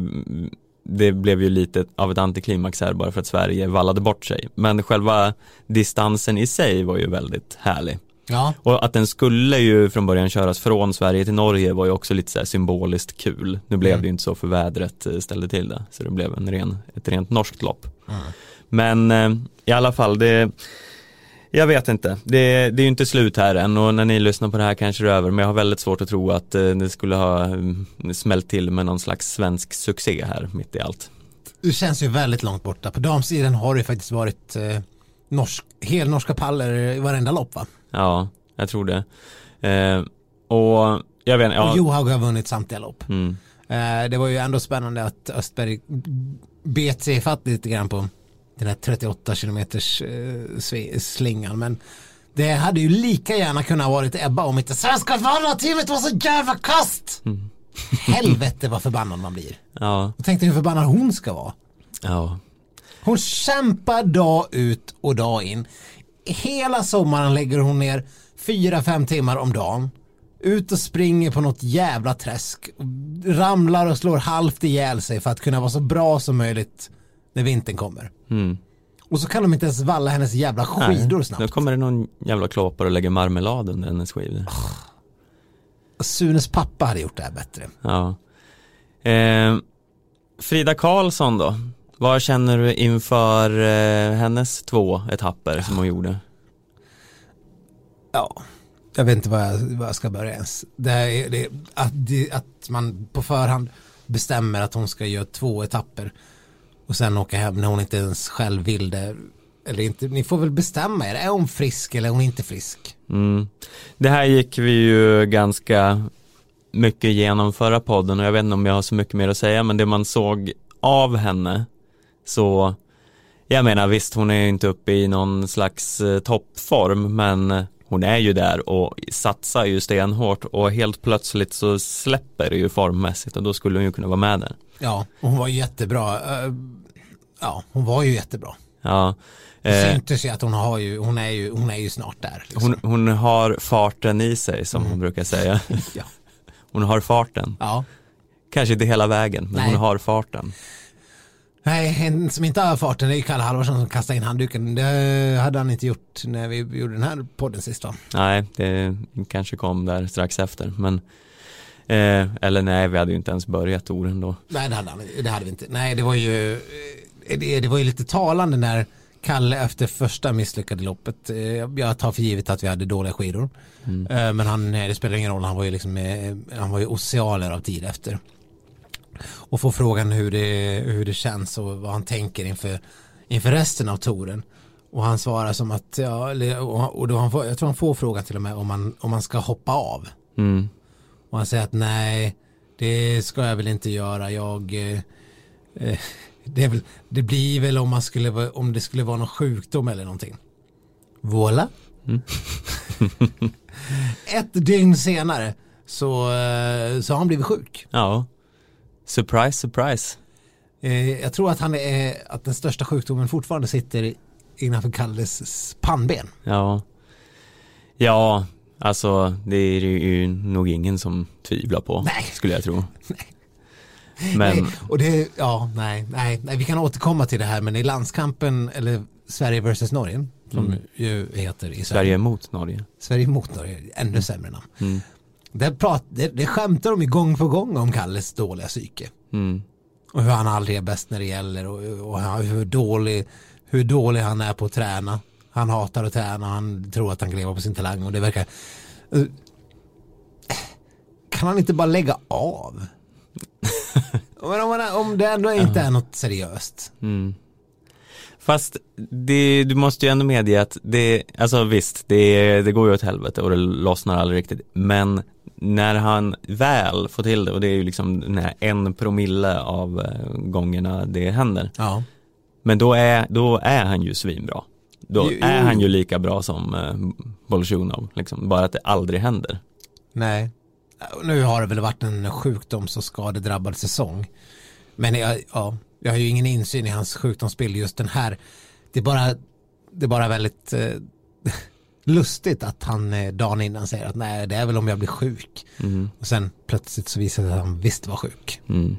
det blev ju lite av ett antiklimax här bara för att Sverige vallade bort sig. Men själva distansen i sig var ju väldigt härlig. Ja, Och att den skulle ju från början köras från Sverige till Norge var ju också lite så här symboliskt kul. Nu blev Mm. det ju inte så för vädret eh, ställde till det, så det blev en ren, ett rent norskt lopp. Men eh, i alla fall, det, jag vet inte, det, det är ju inte slut här än och när ni lyssnar på det här kanske det är över, men jag har väldigt svårt att tro att eh, det skulle ha mm, smällt till med någon slags svensk succé här mitt i allt. det känns ju väldigt långt borta. På damsidan har det faktiskt varit eh, norsk, helnorska paller i varenda lopp va? Ja, jag tror det. Eh, och jag vet Och ja, Johaug har vunnit samtliga lopp. mm, Eh, det var ju ändå spännande att Östberg bet sig fatt lite grann på den här 38 kilometers eh, slingan. Men det hade ju lika gärna kunnat varit Ebba om inte svenska vandrarteamet var så jävla kast. Helvete vad förbannad man blir. ja, Jag tänkte hur förbannad hon ska vara. ja, Hon kämpar dag ut och dag in. Hela sommaren lägger hon ner fyra fem timmar om dagen. Ut och springer på något jävla träsk. Ramlar och slår halvt ihjäl sig för att kunna vara så bra som möjligt när vintern kommer. mm. Och så kan de inte ens valla hennes jävla skidor Nej, snabbt. Då kommer det någon jävla klåpare och lägger marmelad under hennes skivor. Sunes pappa hade gjort det här bättre. Ja. Eh, Frida Karlsson då? Vad känner du inför eh, hennes två etapper som hon gjorde? Ja, jag vet inte vad jag, vad jag ska börja ens. Det är, det, att, det, att man på förhand bestämmer att hon ska göra två etapper och sen åka hem när hon inte ens själv vill det. Eller inte, ni får väl bestämma er, är hon frisk eller är hon inte frisk? Mm. Det här gick vi ju ganska mycket igenom förra podden och jag vet inte om jag har så mycket mer att säga men det man såg av henne så jag menar visst hon är ju inte uppe i någon slags eh, toppform men hon är ju där och satsar ju stenhårt och helt plötsligt så släpper det ju formmässigt och då skulle hon ju kunna vara med där. Ja, hon var jättebra. Eh, Ja, hon var ju jättebra. Ja, Det eh, syntes ju att hon, har ju, hon, är ju, hon är ju snart där. Liksom. hon, hon har farten i sig som hon brukar säga. Ja. Hon har farten. ja. Kanske inte hela vägen, men Nej. hon har farten. Nej, en som inte har farten är ju Kalle Halvarsson som kastade in handduken. Det hade han inte gjort när vi gjorde den här podden sist va? Nej, det kanske kom där strax efter. Men, eh, eller nej, vi hade ju inte ens börjat touren då. Nej, det hade, det hade vi inte. Nej, det var ju, eh, det, det var ju lite talande när Kalle efter första misslyckade loppet, eh, jag tar för givet att vi hade dåliga skidor. Eh, Men han, det spelar ingen roll, han var ju liksom, han var ju oceaner av tid efter. Och få frågan hur det, hur det känns och vad han tänker inför, inför resten av touren. Och han svarar som att, ja, och då han får, jag tror han får frågan till och med om man, om man ska hoppa av. Mm. Och han säger att nej, det ska jag väl inte göra. Jag, eh, eh, det, väl, det blir väl om, man skulle, om det skulle vara någon sjukdom eller någonting. Voilà. Ett dygn senare så, eh, så har han blivit sjuk. Ja, surprise, surprise. Eh, jag tror att, han är, att den största sjukdomen fortfarande sitter innanför Kalles pannben. Ja, ja, alltså det är ju nog ingen som tvivlar på, Nej. skulle jag tro. Men Nej, och det, ja, nej, nej, nej, vi kan återkomma till det här, men i landskampen, eller Sverige versus Norge, som ju heter i Sverige. Sverige mot Norge. Sverige mot Norge, ännu sämre namn. Mm. Det, prat, det, det skämtar de ju gång på gång om Kalles dåliga psyke. Mm. Och hur han aldrig är bäst när det gäller och, och hur, dålig, hur dålig han är på att träna. Han hatar att träna, han tror att han kan leva på sin talang och det verkar... Eh, Kan han inte bara lägga av? Men om, man, om det ändå inte är något seriöst. Mm. Fast det, du måste ju ändå medge att det, alltså visst, det, det går ju åt helvete och det lossnar aldrig riktigt. Men när han väl får till det och det är ju liksom den här en promille av eh, gångerna det händer. Ja. Men då är, då är han ju svinbra. Då Jo, är han ju lika bra som eh, Bolsjunov, liksom. bara att det aldrig händer. Nej. Nu har det väl varit en sjukdoms och skadedrabbad säsong. Men jag, ja, jag har ju ingen insyn i hans sjukdomsbild just den här. Det är bara, det är bara väldigt eh, lustigt att han eh, dagen innan säger att nej det är väl om jag blir sjuk. Mm. Och sen plötsligt så visar det sig att han visst var sjuk. Mm.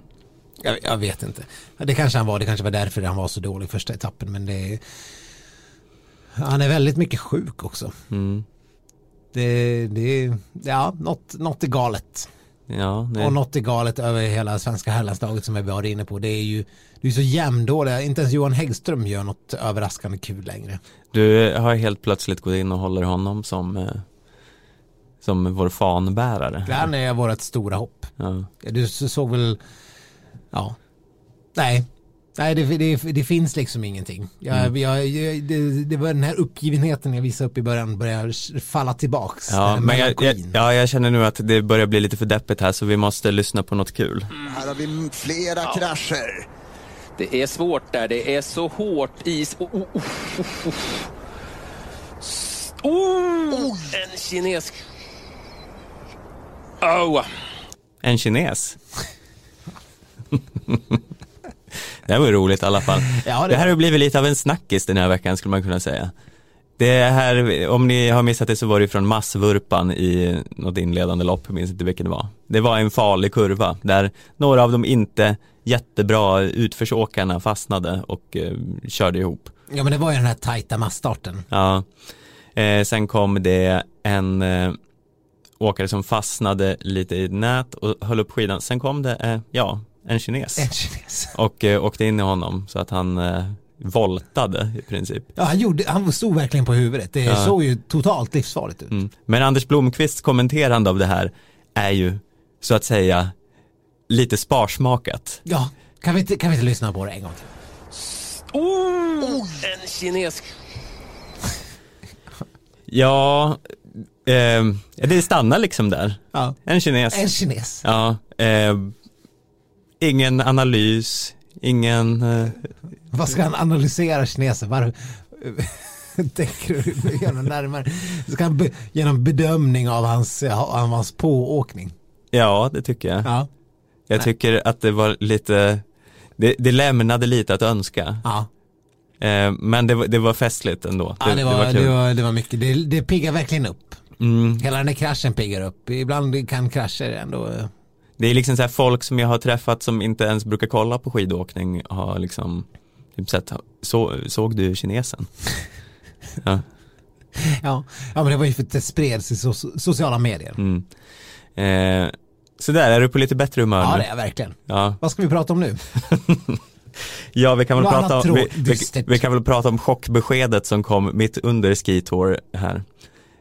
Jag, jag vet inte. Det kanske han var, det kanske var därför han var så dålig första etappen. Men det är, han är väldigt mycket sjuk också. Mm. Det, det, ja, något, något är galet. Ja, det, Och något är galet över hela svenska herrlandslaget som vi var inne på. Det är ju det är så jämndåliga. Inte ens Johan Häggström gör något överraskande kul längre. du har helt plötsligt gått in och håller honom som, eh, som vår fanbärare. Han är vårt stora hopp. Ja. Du såg väl, ja, nej. Nej, det, det, det finns liksom ingenting. Jag, Mm. jag, jag, det, det var den här uppgivenheten jag visade upp i början börjar falla tillbaks. Ja, men jag, jag, melankolin. ja, jag känner nu att det börjar bli lite för deppigt här så vi måste lyssna på något kul. Här har vi flera krascher. Det är svårt där. Det är så hårt is. Oh, oh, oh, oh, oh. oh en kines. Oh. En kines. Det var roligt i alla fall. Ja, det det här har blivit lite av en snackis den här veckan skulle man kunna säga. Det här, om ni har missat det så var det från massvurpan i något inledande lopp, minns inte vilket det var. Det var en farlig kurva där några av de inte jättebra utförsåkarna fastnade och eh, körde ihop. Ja, men det var ju den här tajta massstarten. Ja. Eh, sen kom det en eh, åkare som fastnade lite i ett nät och höll upp skidan. Sen kom det, eh, ja, en kines En kines. och eh, åkte in i honom så att han eh, voltade i princip. Ja, han, gjorde, han stod verkligen på huvudet. Det Ja. såg ju totalt livsfarligt ut. Mm. Men Anders Blomqvists kommenterande av det här är ju så att säga lite sparsmakat. Ja, kan vi, inte, kan vi inte lyssna på det en gång till? Oh. En kines. Ja, eh, det stannar liksom där. Ja. En kines. En kines. Ja, eh, ingen analys, ingen, eh, Vad ska han analysera kinesen? Var, tänker du genom närmare? Ska han be, genom bedömning av hans, av hans pååkning? ja det tycker jag. Ja. Jag Nej. tycker att det var lite, det, det lämnade lite att önska. Ja, Eh, men det, var- det var festligt ändå. ja det, var, det, kul. var, det var mycket. Det, det piggar verkligen upp. Mm, Hela den här kraschen piggar upp. Ibland kan krascher ändå... det är liksom så folk som jag har träffat som inte ens brukar kolla på skidåkning har liksom typ sett, så, såg du kinesen? ja. Ja. ja, men det var ju för att det spreds i so sociala medier. Mm. Eh, så där, är du på lite bättre humör Ja, nu? det är jag verkligen. Ja. Vad ska vi prata om nu? Ja, vi kan, väl Något prata om, vi, vi, vi kan väl prata om chockbeskedet som kom mitt under Ski Tour här.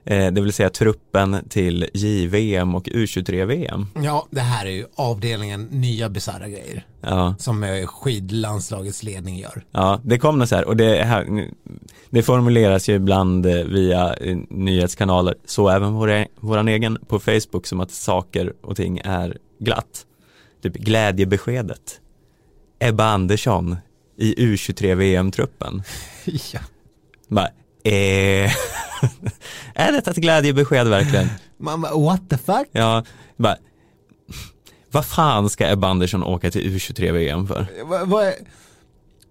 Eh, det vill säga truppen till JVM och U23-VM. Ja, det här är ju avdelningen nya bisarra grejer. Ja, Som eh, skidlandslagets ledning gör. ja, det kom något så här och det, här, det formuleras ju ibland eh, via nyhetskanaler, så även vår, våran egen på Facebook som att saker och ting är glatt. Typ glädjebeskedet. Ebba Andersson i U23-VM-truppen. ja. Bara, eh, är detta ett glädjebesked verkligen? Man bara, what the fuck? Ja, bara, vad fan ska Ebba Andersson åka till U23-VM för? Vad, vad, är,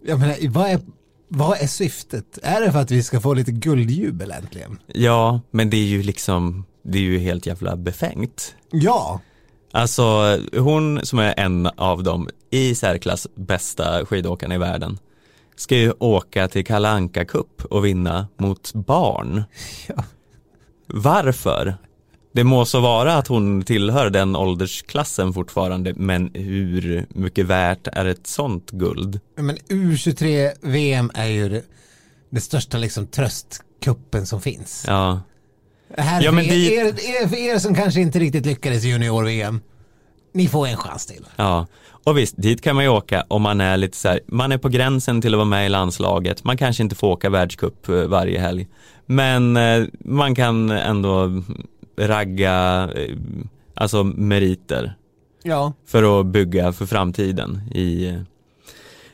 jag menar, vad, är, vad är syftet? Är det för att vi ska få lite guldjubel äntligen? Ja, men det är ju liksom, det är ju helt jävla befängt. Ja, Alltså hon som är en av de i särklass bästa skidåkarna i världen ska ju åka till Kalle Anka Cup och vinna mot barn. Ja. Varför? Det må så vara att hon tillhör den åldersklassen fortfarande, men hur mycket värt är ett sånt guld? Men U23-VM är ju det, det största liksom tröstkuppen som finns. Ja, Här Ja, för, men er, dit- er, er, er som kanske inte riktigt lyckades i junior-VM, ni får en chans till. ja. Och visst, dit kan man ju åka om man är lite så här, man är på gränsen till att vara med i landslaget, man kanske inte får åka världscup eh, varje helg. Men eh, man kan ändå ragga, eh, alltså meriter Ja. för att bygga för framtiden i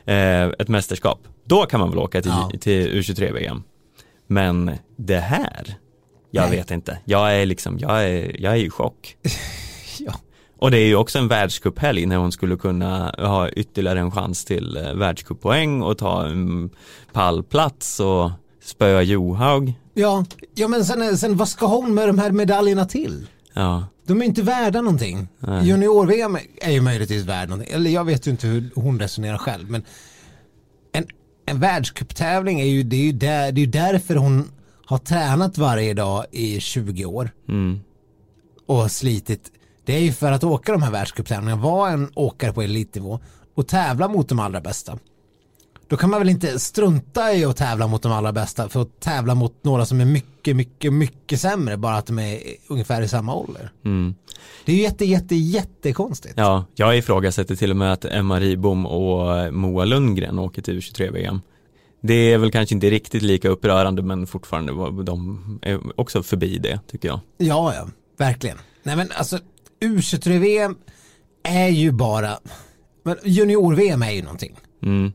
eh, ett mästerskap. Då kan man väl åka till, Ja. till U23-VM. Men det här, jag Nej. vet inte. Jag är liksom, jag är, jag är i chock. ja. Och det är ju också en världscuphelg när hon skulle kunna ha ytterligare en chans till eh, världscuppoäng och ta en pallplats och spöa Johaug. Ja, ja men sen, sen vad ska hon med de här medaljerna till? Ja, De är inte värda någonting. Junior-VM är ju möjligtvis värd någonting. Eller jag vet ju inte hur hon resonerar själv. Men en, en världscuptävling är ju, det är ju, där, det är därför hon har tränat varje dag i 20 år. mm. Och slitit. Det är ju för att åka de här världscuptävlingarna, vara en åkare på elitnivå och tävla mot de allra bästa. Då kan man väl inte strunta i att tävla mot de allra bästa för att tävla mot några som är mycket, mycket, mycket sämre bara att de är ungefär i samma ålder. Mm. Det är ju jätte, jätte, jättekonstigt. Ja, jag ifrågasätter till och med att Emma Ribom och Moa Lundgren åker till U23-VM. Det är väl kanske inte riktigt lika upprörande men fortfarande de är också förbi det tycker jag. Ja, ja, verkligen. Nej men alltså U23-VM är ju bara, men junior-VM är ju någonting. Mm.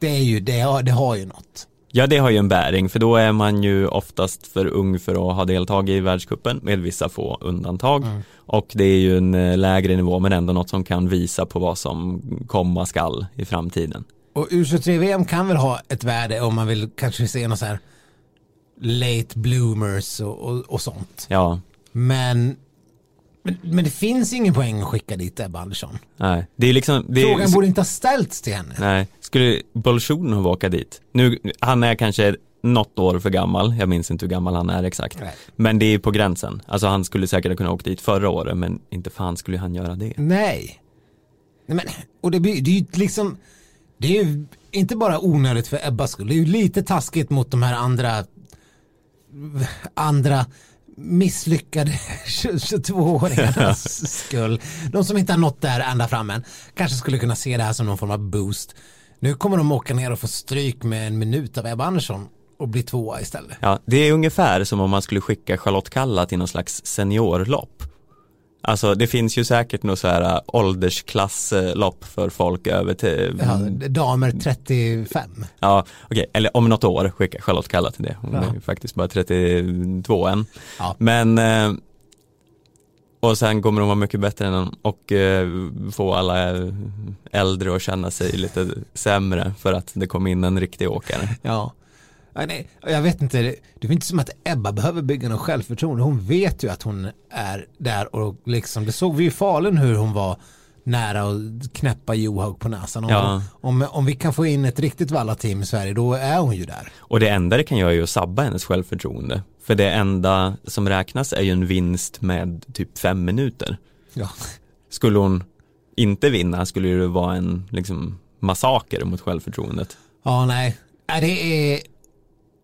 Det är ju, det har, det har ju något. Ja, det har ju en bäring för då är man ju oftast för ung för att ha deltagit i världscupen med vissa få undantag. Och det är ju en eh, lägre nivå men ändå något som kan visa på vad som komma skall i framtiden. Och U23-VM kan väl ha ett värde om man vill kanske se något så här late bloomers och, och, och sånt. Ja, Men, men, men det finns ingen poäng att skicka dit Ebba Andersson. nej. Det är liksom, det är, Frågan borde inte ha ställts till henne. Nej, skulle Bolsjunov åka dit? Nu, han är kanske något år för gammal, jag minns inte hur gammal han är exakt. Nej. Men det är på gränsen. Alltså han skulle säkert kunna åka dit förra året, men inte fan skulle han göra det. Nej. Nej men, och det, blir, det är ju liksom, det är ju inte bara onödigt för Ebbas skull, det är ju lite taskigt mot de här andra, andra misslyckade 22-åringarnas skull. De som inte har nått där ända fram än, kanske skulle kunna se det här som någon form av boost. Nu kommer de åka ner och få stryk med en minut av Ebba Andersson och bli tvåa istället. Ja, det är ungefär som om man skulle skicka Charlotte Kalla till någon slags seniorlopp. Alltså det finns ju säkert något så här äh, åldersklasslopp för folk över till, Ja, damer 35. ja okej, eller om något år skicka Charlotte Kalla till det. Hon Ja. är faktiskt bara 32 än. Ja. Men eh, och sen kommer de vara mycket bättre än en och eh, få alla eh, äldre att känna sig lite sämre för att det kom in en riktig åkare. Ja. Ja, nej, jag vet inte, det, det är inte som att Ebba behöver bygga någon självförtroende. Hon vet ju att hon är där och liksom, det såg vi i Falun hur hon var nära att knäppa Johaug på näsan. Om, Ja. om, om vi kan få in ett riktigt valla-team i Sverige, då är hon ju där. Och det enda det kan göra är ju att sabba hennes självförtroende. För det enda som räknas är ju en vinst med typ fem minuter. Ja. Skulle hon inte vinna skulle det vara en liksom massaker mot självförtroendet. Ja. Nej, det är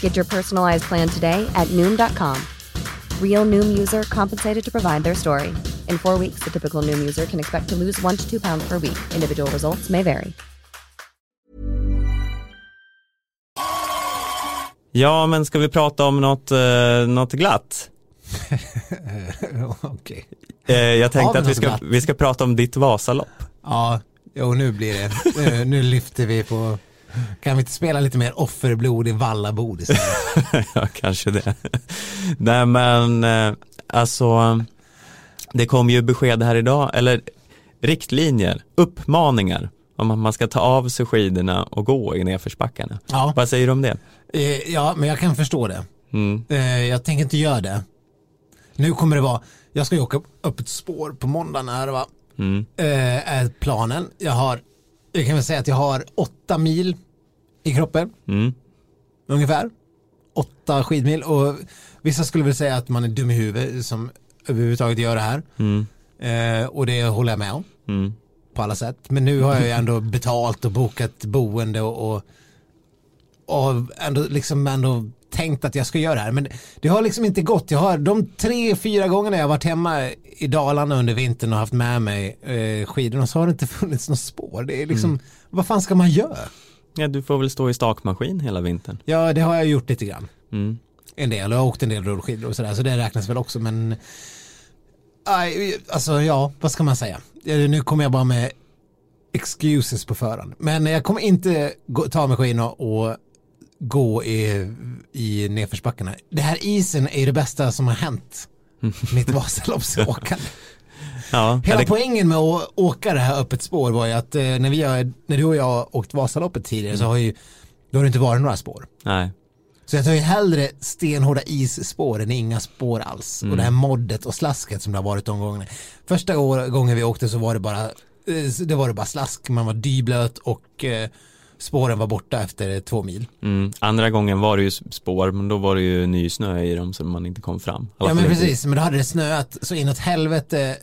Get your personalized plan today at Noom.com. Real Noom user compensated to provide their story. In four weeks, the typical Noom user can expect to lose one to two pounds per week. Individual results may vary. Ja, men ska vi prata om något, eh, något glatt? Okej. Eh, jag tänkte att vi ska, glatt? vi ska prata om ditt Vasalopp. Ja, jo nu blir det. Nu, nu lyfter vi på. Kan vi inte spela lite mer offerblod i Vallabod istället? ja, kanske det. Nej men, eh, alltså, det kom ju besked här idag, eller riktlinjer, uppmaningar om att man ska ta av sig skidorna och gå i nedförsbackarna. Ja. Vad säger du om det? Eh, Ja, men jag kan förstå det. Mm. Eh, Jag tänker inte göra det. Nu kommer det vara, jag ska ju åka upp ett spår på måndagen här va. Mm. Är planen. Jag har, jag kan väl säga att jag har åtta mil i kroppen. Mm. ungefär. Åtta skidmil och vissa skulle väl säga att man är dum i huvudet som överhuvudtaget gör det här. Mm. Eh, och det håller jag med om Mm. på alla sätt. Men nu har jag ju ändå betalt och bokat boende och, och, och ändå liksom ändå tänkt att jag ska göra det här. Men det har liksom inte gått. Jag har de tre, fyra gångerna jag har varit hemma i Dalarna under vintern och haft med mig eh, skidorna så har det inte funnits något spår. Det är liksom, vad fan ska man göra? Ja, du får väl stå i stakmaskin hela vintern. Ja, det har jag gjort lite grann. Mm. en del och jag har åkt en del rullskidor och sådär så det räknas väl också men aj, alltså ja, vad ska man säga? Nu kommer jag bara med excuses på förhand. Men jag kommer inte ta mig skidorna och gå i, i nedförsbackarna. Det här isen är det bästa som har hänt mitt Vasaloppsåkande. Ja, Hela det, poängen med att åka det här öppet spår var ju att eh, när, vi har, när du och jag åkt Vasaloppet tidigare så har ju då har det inte varit några spår. nej. Så jag tar ju hellre stenhårda isspår än inga spår alls. Och det här moddet och slasket som det har varit de gångerna. Första år, gången vi åkte så var det bara, eh, det var det bara slask, man var dyblöt och eh, spåren var borta efter två mil. Mm. Andra gången var det ju spår, men då var det ju ny snö i dem så man inte kom fram. Alla Ja men precis, men då hade det snöat så inåt helvete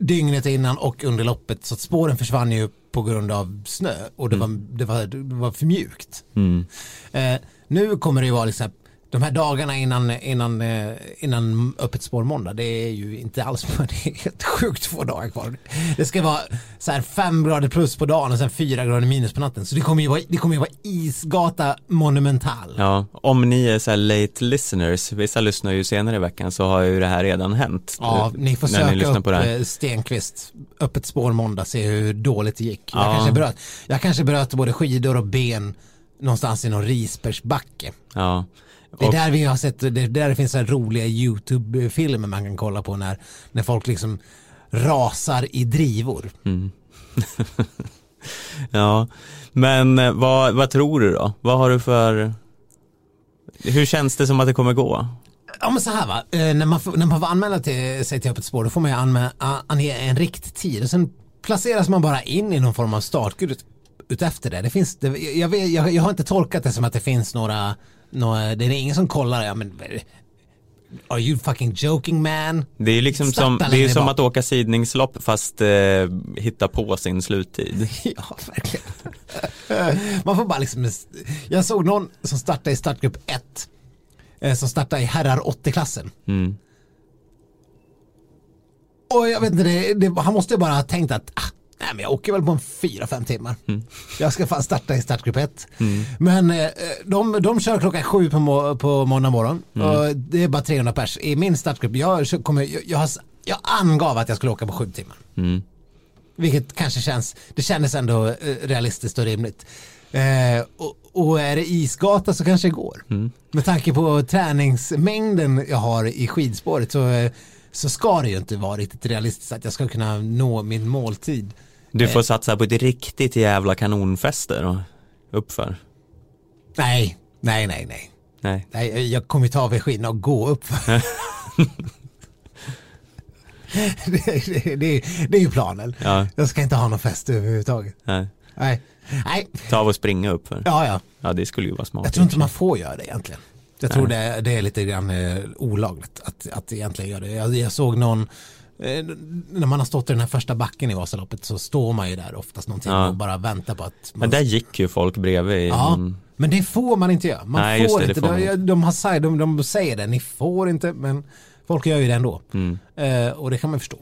dygnet innan och under loppet så att spåren försvann ju på grund av snö och det, var, det, var, det var för mjukt. Mm. Eh, nu kommer det ju vara liksom, de här dagarna innan, innan, eh, innan öppet spår måndag, det är ju inte alls, det är helt sjukt få dagar kvar. Det ska vara så här fem grader plus på dagen och sen fyra grader minus på natten. Så det kommer ju vara, det kommer ju vara isgata monumental. Ja, om ni är så här late listeners, vissa lyssnar ju senare i veckan så har ju det här redan hänt. Ja, ni får ni söka lyssnar upp på det eh, Stenqvist, öppet spår måndag, se hur dåligt det gick. Jag, Ja. kanske bröt, jag kanske bröt både skidor och ben någonstans i någon Risbergsbacke. Ja. Det är där vi har sett, det är där det finns så här roliga YouTube-filmer man kan kolla på när, när folk liksom rasar i drivor. Ja, men eh, vad, vad tror du då? Vad har du för, hur känns det som att det kommer gå? Ja men så här va, eh, när man, när man får anmäla till, sig till öppet spår då får man ju ange en rikttid och sen placeras man bara in i någon form av startgud ut, utefter det. det, finns, det jag, jag, jag har inte tolkat det som att det finns några, några det är ingen som kollar, ja men are you fucking joking man? Det är liksom Starta som, det är som bak. att åka sidningslopp fast eh, hitta på sin sluttid. Ja, verkligen. Man får bara liksom, jag såg någon som startade i startgrupp 1, eh, som startade i herrar 80-klassen. Mm. Och jag vet inte, det, det, han måste ju bara ha tänkt att ah, nej, men jag åker väl på en fyra, fem timmar. Jag ska fan starta i startgrupp 1. Men eh, de, de kör klockan sju på, må, på måndag morgon och det är bara 300 pers. I min startgrupp, jag, kommer, jag, jag, jag angav att jag skulle åka på sju timmar. Mm. Vilket kanske känns, det kändes ändå eh, realistiskt och rimligt. Eh, och, och är det isgata så kanske det går. Med tanke på träningsmängden jag har i skidspåret så, eh, så ska det ju inte vara riktigt realistiskt att jag ska kunna nå min måltid. Du Eh. får satsa på ett riktigt jävla kanonfäste då, uppför. Nej, nej, nej, nej. Nej. nej jag kommer ta av mig skidorna och gå upp. det, det, det, det är ju planen. Ja. Jag ska inte ha någon fest överhuvudtaget. Nej. Nej, nej. Ta av och springa uppför. ja, ja. Ja, det skulle ju vara smart. Jag tror inte man får göra det egentligen. Jag tror det, det är lite grann eh, olagligt att, att egentligen göra det. Jag, jag såg någon, när man har stått i den här första backen i Vasaloppet så står man ju där oftast någonting Ja. och bara väntar på att man... Men där gick ju folk bredvid. ja, någon- men det får man inte göra. Man Nej, får det, det inte. får man de, inte. de, har de, de säger det, ni får inte, men folk gör ju det ändå. Mm. Eh, och det kan man förstå.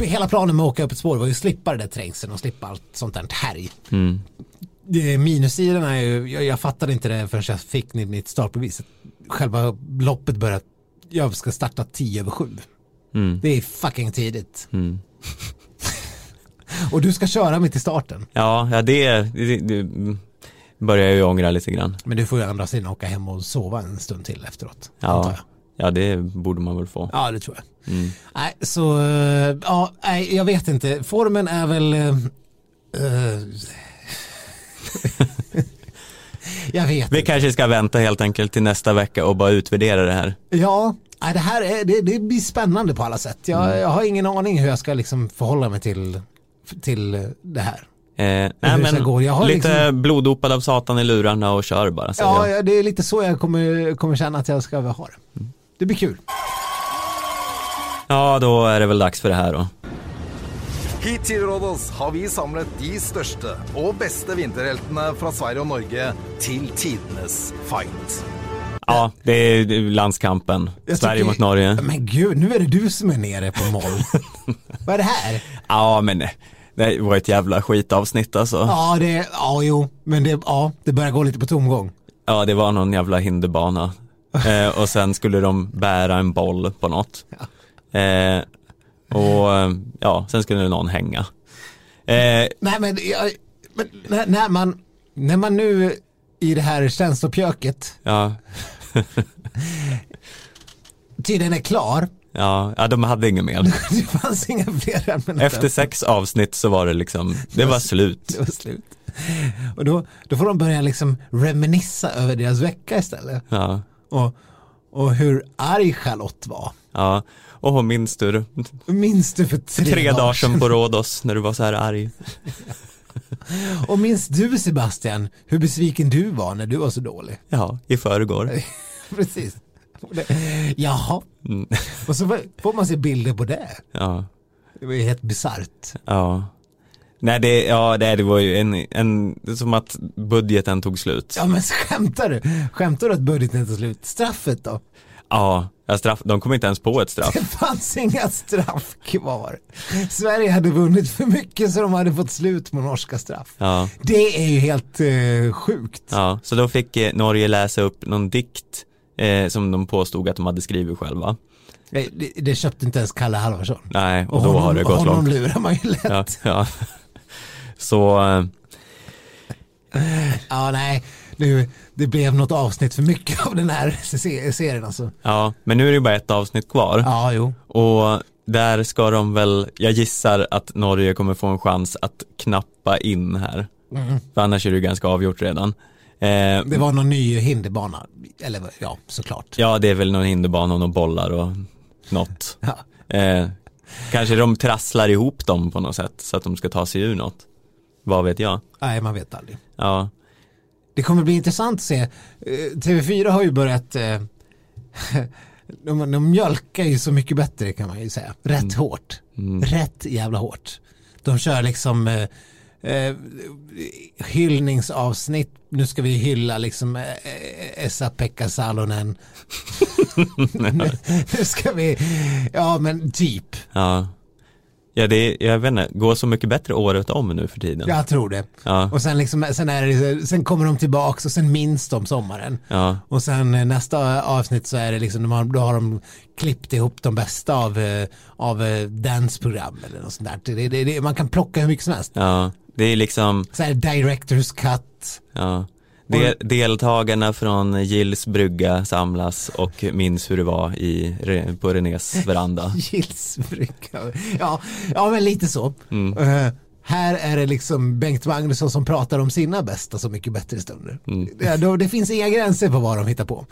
Hela planen med att åka upp ett spår var ju att slippa det där trängseln och slippa allt sånt där härj. Mm. Det- Minussidan är ju, jag, jag fattade inte det förrän jag fick mitt- startbevis. Själva loppet börjar, jag ska starta 10 över 7. Mm. Det är fucking tidigt. Mm. Och du ska köra mitt i starten. Ja, ja det, det, det börjar jag ju ångra lite grann. Men du får ju andra sidan åka hem och sova en stund till efteråt. Ja, ja det borde man väl få. Ja, det tror jag. Mm. Nej, så eh, ja, nej, jag vet inte. Formen är väl... eh, jag vet Vi inte. kanske ska vänta helt enkelt till nästa vecka och bara utvärdera det här. Ja, nej, det här är, det, det blir spännande på alla sätt. Jag, Mm. jag har ingen aning hur jag ska liksom förhålla mig till, till det här. Eh, nej men går. Jag har lite liksom- bloddopad av satan i lurarna och kör bara Ja, jag. ja, det är lite så jag kommer, kommer känna att jag ska ha det. Mm. Det blir kul. Ja, då är det väl dags för det här då. Hit til Rådås har vi samlet de største og beste vinterheltene fra Sverige og Norge til tidenes fight. Ja, det är landskampen. Jag Sverige tycker- mot Norge. Men gud, nu är det du som är nere på moll. Vad är det här? Ja, men det var ett jävla skitavsnitt alltså. Ja, det, ja, jo, men det, ja, det börjar gå lite på tomgång. Ja, det var någon jävla hinderbana. Eh, och sen skulle de bära en boll på något. Eh, och ja, sen skulle någon hänga. Eh, Nej, men, jag, men när, när, man, när man nu i det här känslopjöket ja, tydligen är klar, ja, ja, de hade inget mer. det fanns inga fler ämnen. Efter sex avsnitt så var det liksom, det var slut. Det var slut. Och då, då får de börja liksom reminissa över deras vecka istället. Ja, Och, och hur arg Charlotte var. ja. Och minns du Minns du för tre, tre dagar sedan på Rhodos när du var så här arg? Och minns du Sebastian hur besviken du var när du var så dålig? Ja, i förrgår. Precis. Jaha, Mm. och så får man se bilder på det. Ja, Det var ju helt bisarrt. ja. Nej, det, ja, det, det var ju en, en, som att budgeten tog slut. Ja men skämtar du? Skämtar du att budgeten tar slut? Straffet då? Ja, ja, straff, de kom inte ens på ett straff. Det fanns inga straff kvar. Sverige hade vunnit för mycket så de hade fått slut på norska straff. Ja, Det är ju helt eh, sjukt. ja. Så då fick eh, Norge läsa upp någon dikt eh, som de påstod att de hade skrivit själva. Det, det, det köpte inte ens Kalle Halvarsson. Nej, och, då har det gått honom långt. lurar man ju lätt. Ja, Ja, ja. Så, eh, nej, nu, det blev något avsnitt för mycket av den här se- serien alltså. ja, men nu är det ju bara ett avsnitt kvar. Ja, jo. Och där ska de väl, jag gissar att Norge kommer få en chans att knappa in här. För annars är det ju ganska avgjort redan. Eh, Det var någon ny hinderbana. Eller ja, såklart. Ja, det är väl någon hinderbana och någon bollar och något. Ja. Eh, kanske de trasslar ihop dem på något sätt så att de ska ta sig ur något. Vad vet jag? Nej, man vet aldrig. Ja, Det kommer bli intressant att se. Eh, TV4 har ju börjat eh, de, de mjölkar ju så mycket bättre kan man ju säga. Rätt hårt. Rätt jävla hårt. De kör liksom eh, eh, hyllningsavsnitt. Nu ska vi hylla liksom eh, Esa-Pekka Salonen. nu ska vi, ja men typ. ja. Ja, det är, jag vet inte, går så mycket bättre året om nu för tiden. Jag tror det. Ja, Och sen, liksom, sen, är det, sen kommer de tillbaks och sen minns de sommaren. ja, Och sen eh, nästa avsnitt så är det liksom, de har, då har de klippt ihop de bästa av, eh, av eh, dansprogram eller något sånt där. Det, det, det, man kan plocka hur mycket som helst. ja. Det är liksom, Så här director's cut. ja. Del, deltagarna från Gills brygga samlas och minns hur det var i, på Renés veranda. Gillsbricka. Ja, ja, men lite så. Mm. Eh, här är det liksom Bengt Magnusson som pratar om sina bästa Så mycket bättre stunder. Mm. Det, det finns inga gränser på vad de hittar på.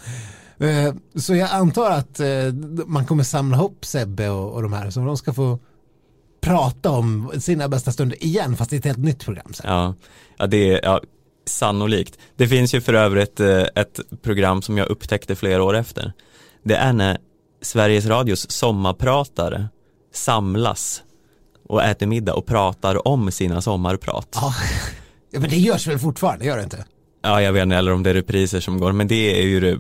Eh, så jag antar att eh, man kommer samla ihop Sebbe och, och de här så de ska få prata om sina bästa stunder igen fast i ett helt nytt program sen. Ja, ja det är ja, sannolikt. Det finns ju för övrigt eh, ett program som jag upptäckte flera år efter. Det är när Sveriges Radios sommarpratare samlas och äter middag och pratar om sina sommarprat. Ja. men det görs väl fortfarande, gör det inte? Ja, jag vet inte, eller om det är repriser som går, men det är ju det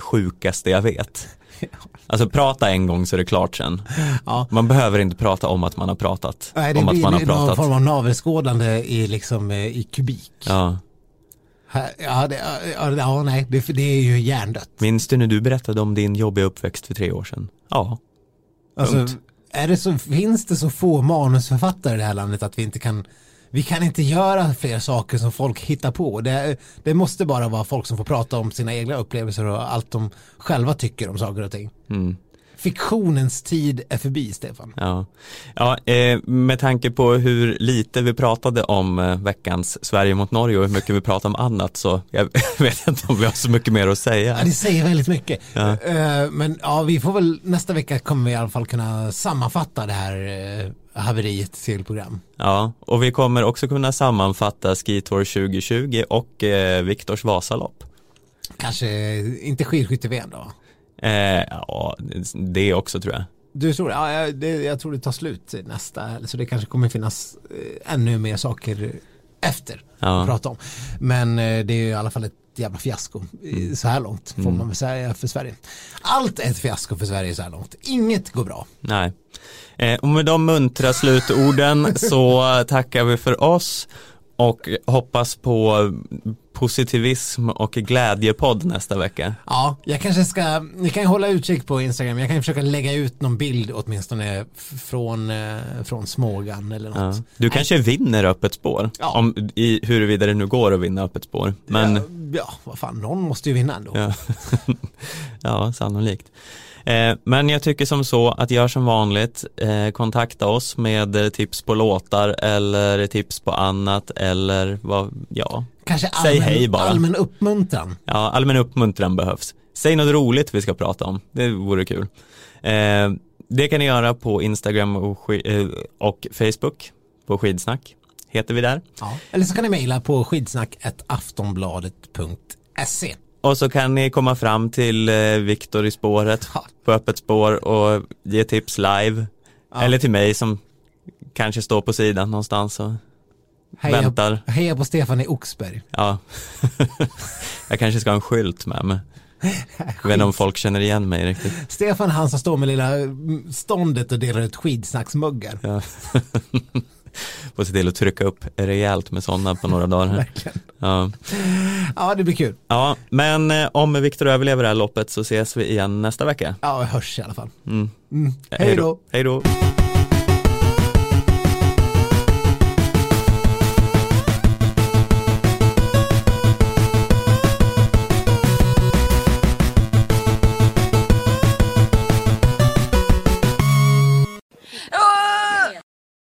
sjukaste jag vet. Alltså prata en gång så är det klart sen. Ja. Man behöver inte prata om att man har pratat. Nej, det om att blir man har någon pratat. form av navelskådande i, liksom, eh, i kubik. Ja. Ja, det, ja, ja nej, det, det är ju hjärndött. Minns du när du berättade om din jobbiga uppväxt för tre år sedan? Ja. Alltså, Punkt. är det så, finns det så få manusförfattare i det här landet att vi inte kan vi kan inte göra fler saker som folk hittar på. Det, det måste bara vara folk som får prata om sina egna upplevelser och allt de själva tycker om saker och ting. Mm. Fiktionens tid är förbi, Stefan. Ja, ja eh, med tanke på hur lite vi pratade om eh, veckans Sverige mot Norge och hur mycket vi pratade om annat så jag vet inte om vi har så mycket mer att säga. Ja, det säger väldigt mycket. Ja. Eh, Men ja, vi får väl nästa vecka kommer vi i alla fall kunna sammanfatta det här eh, haveriet till program. Ja, och vi kommer också kunna sammanfatta Skitour 2020 och eh, Viktors Vasalopp. Kanske inte skidskytte-VM då? Eh, ja, det också tror jag. Du tror ja, jag- det? Jag tror det tar slut nästa, så det kanske kommer finnas eh, ännu mer saker efter Ja. att prata om. Men eh, det är ju i alla fall ett jävla fiasko eh, så här långt, får man väl säga för Sverige. Allt är ett fiasko för Sverige så här långt. Inget går bra. Nej. Eh, och med de muntra slutorden så tackar vi för oss och hoppas på positivism och glädjepodd nästa vecka. Ja, jag kanske ska, ni kan hålla utkik på Instagram, jag kan försöka lägga ut någon bild åtminstone från, eh, från Smågan eller Ja. något. Du kanske vinner öppet spår, Ja. om, i, huruvida det nu går att vinna öppet spår. Men ja, ja, vad fan, någon måste ju vinna ändå. Ja, ja sannolikt. Eh, men jag tycker som så att gör som vanligt, eh, kontakta oss med tips på låtar eller tips på annat eller vad, ja, Kanske Säg allmän, hej bara. allmän uppmuntran. ja, allmän uppmuntran behövs. Säg något roligt vi ska prata om, det vore kul. Eh, det kan ni göra på Instagram och, eh, och Facebook, på skidsnack, heter vi där. Ja. Eller så kan ni mejla på skidsnack.aftonbladet.se. Och så kan ni komma fram till eh, Viktor i spåret Ja. på öppet spår och ge tips live. Eller till mig som kanske står på sidan någonstans och Heja, väntar. heja på Stefan i Oxberg. Ja. jag kanske ska ha en skylt med mig. Jag vet inte om folk känner igen mig riktigt. Stefan han som står med lilla mm, ståndet och delar ut skidsnacksmuggar. Ja. Får se till att trycka upp rejält med sådana på några dagar. Ja. Ja, det blir kul. ja, men eh, om Viktor överlever det här loppet så ses vi igen nästa vecka. Ja, vi hörs i alla fall. Mm. Mm. Hej då. Hej då.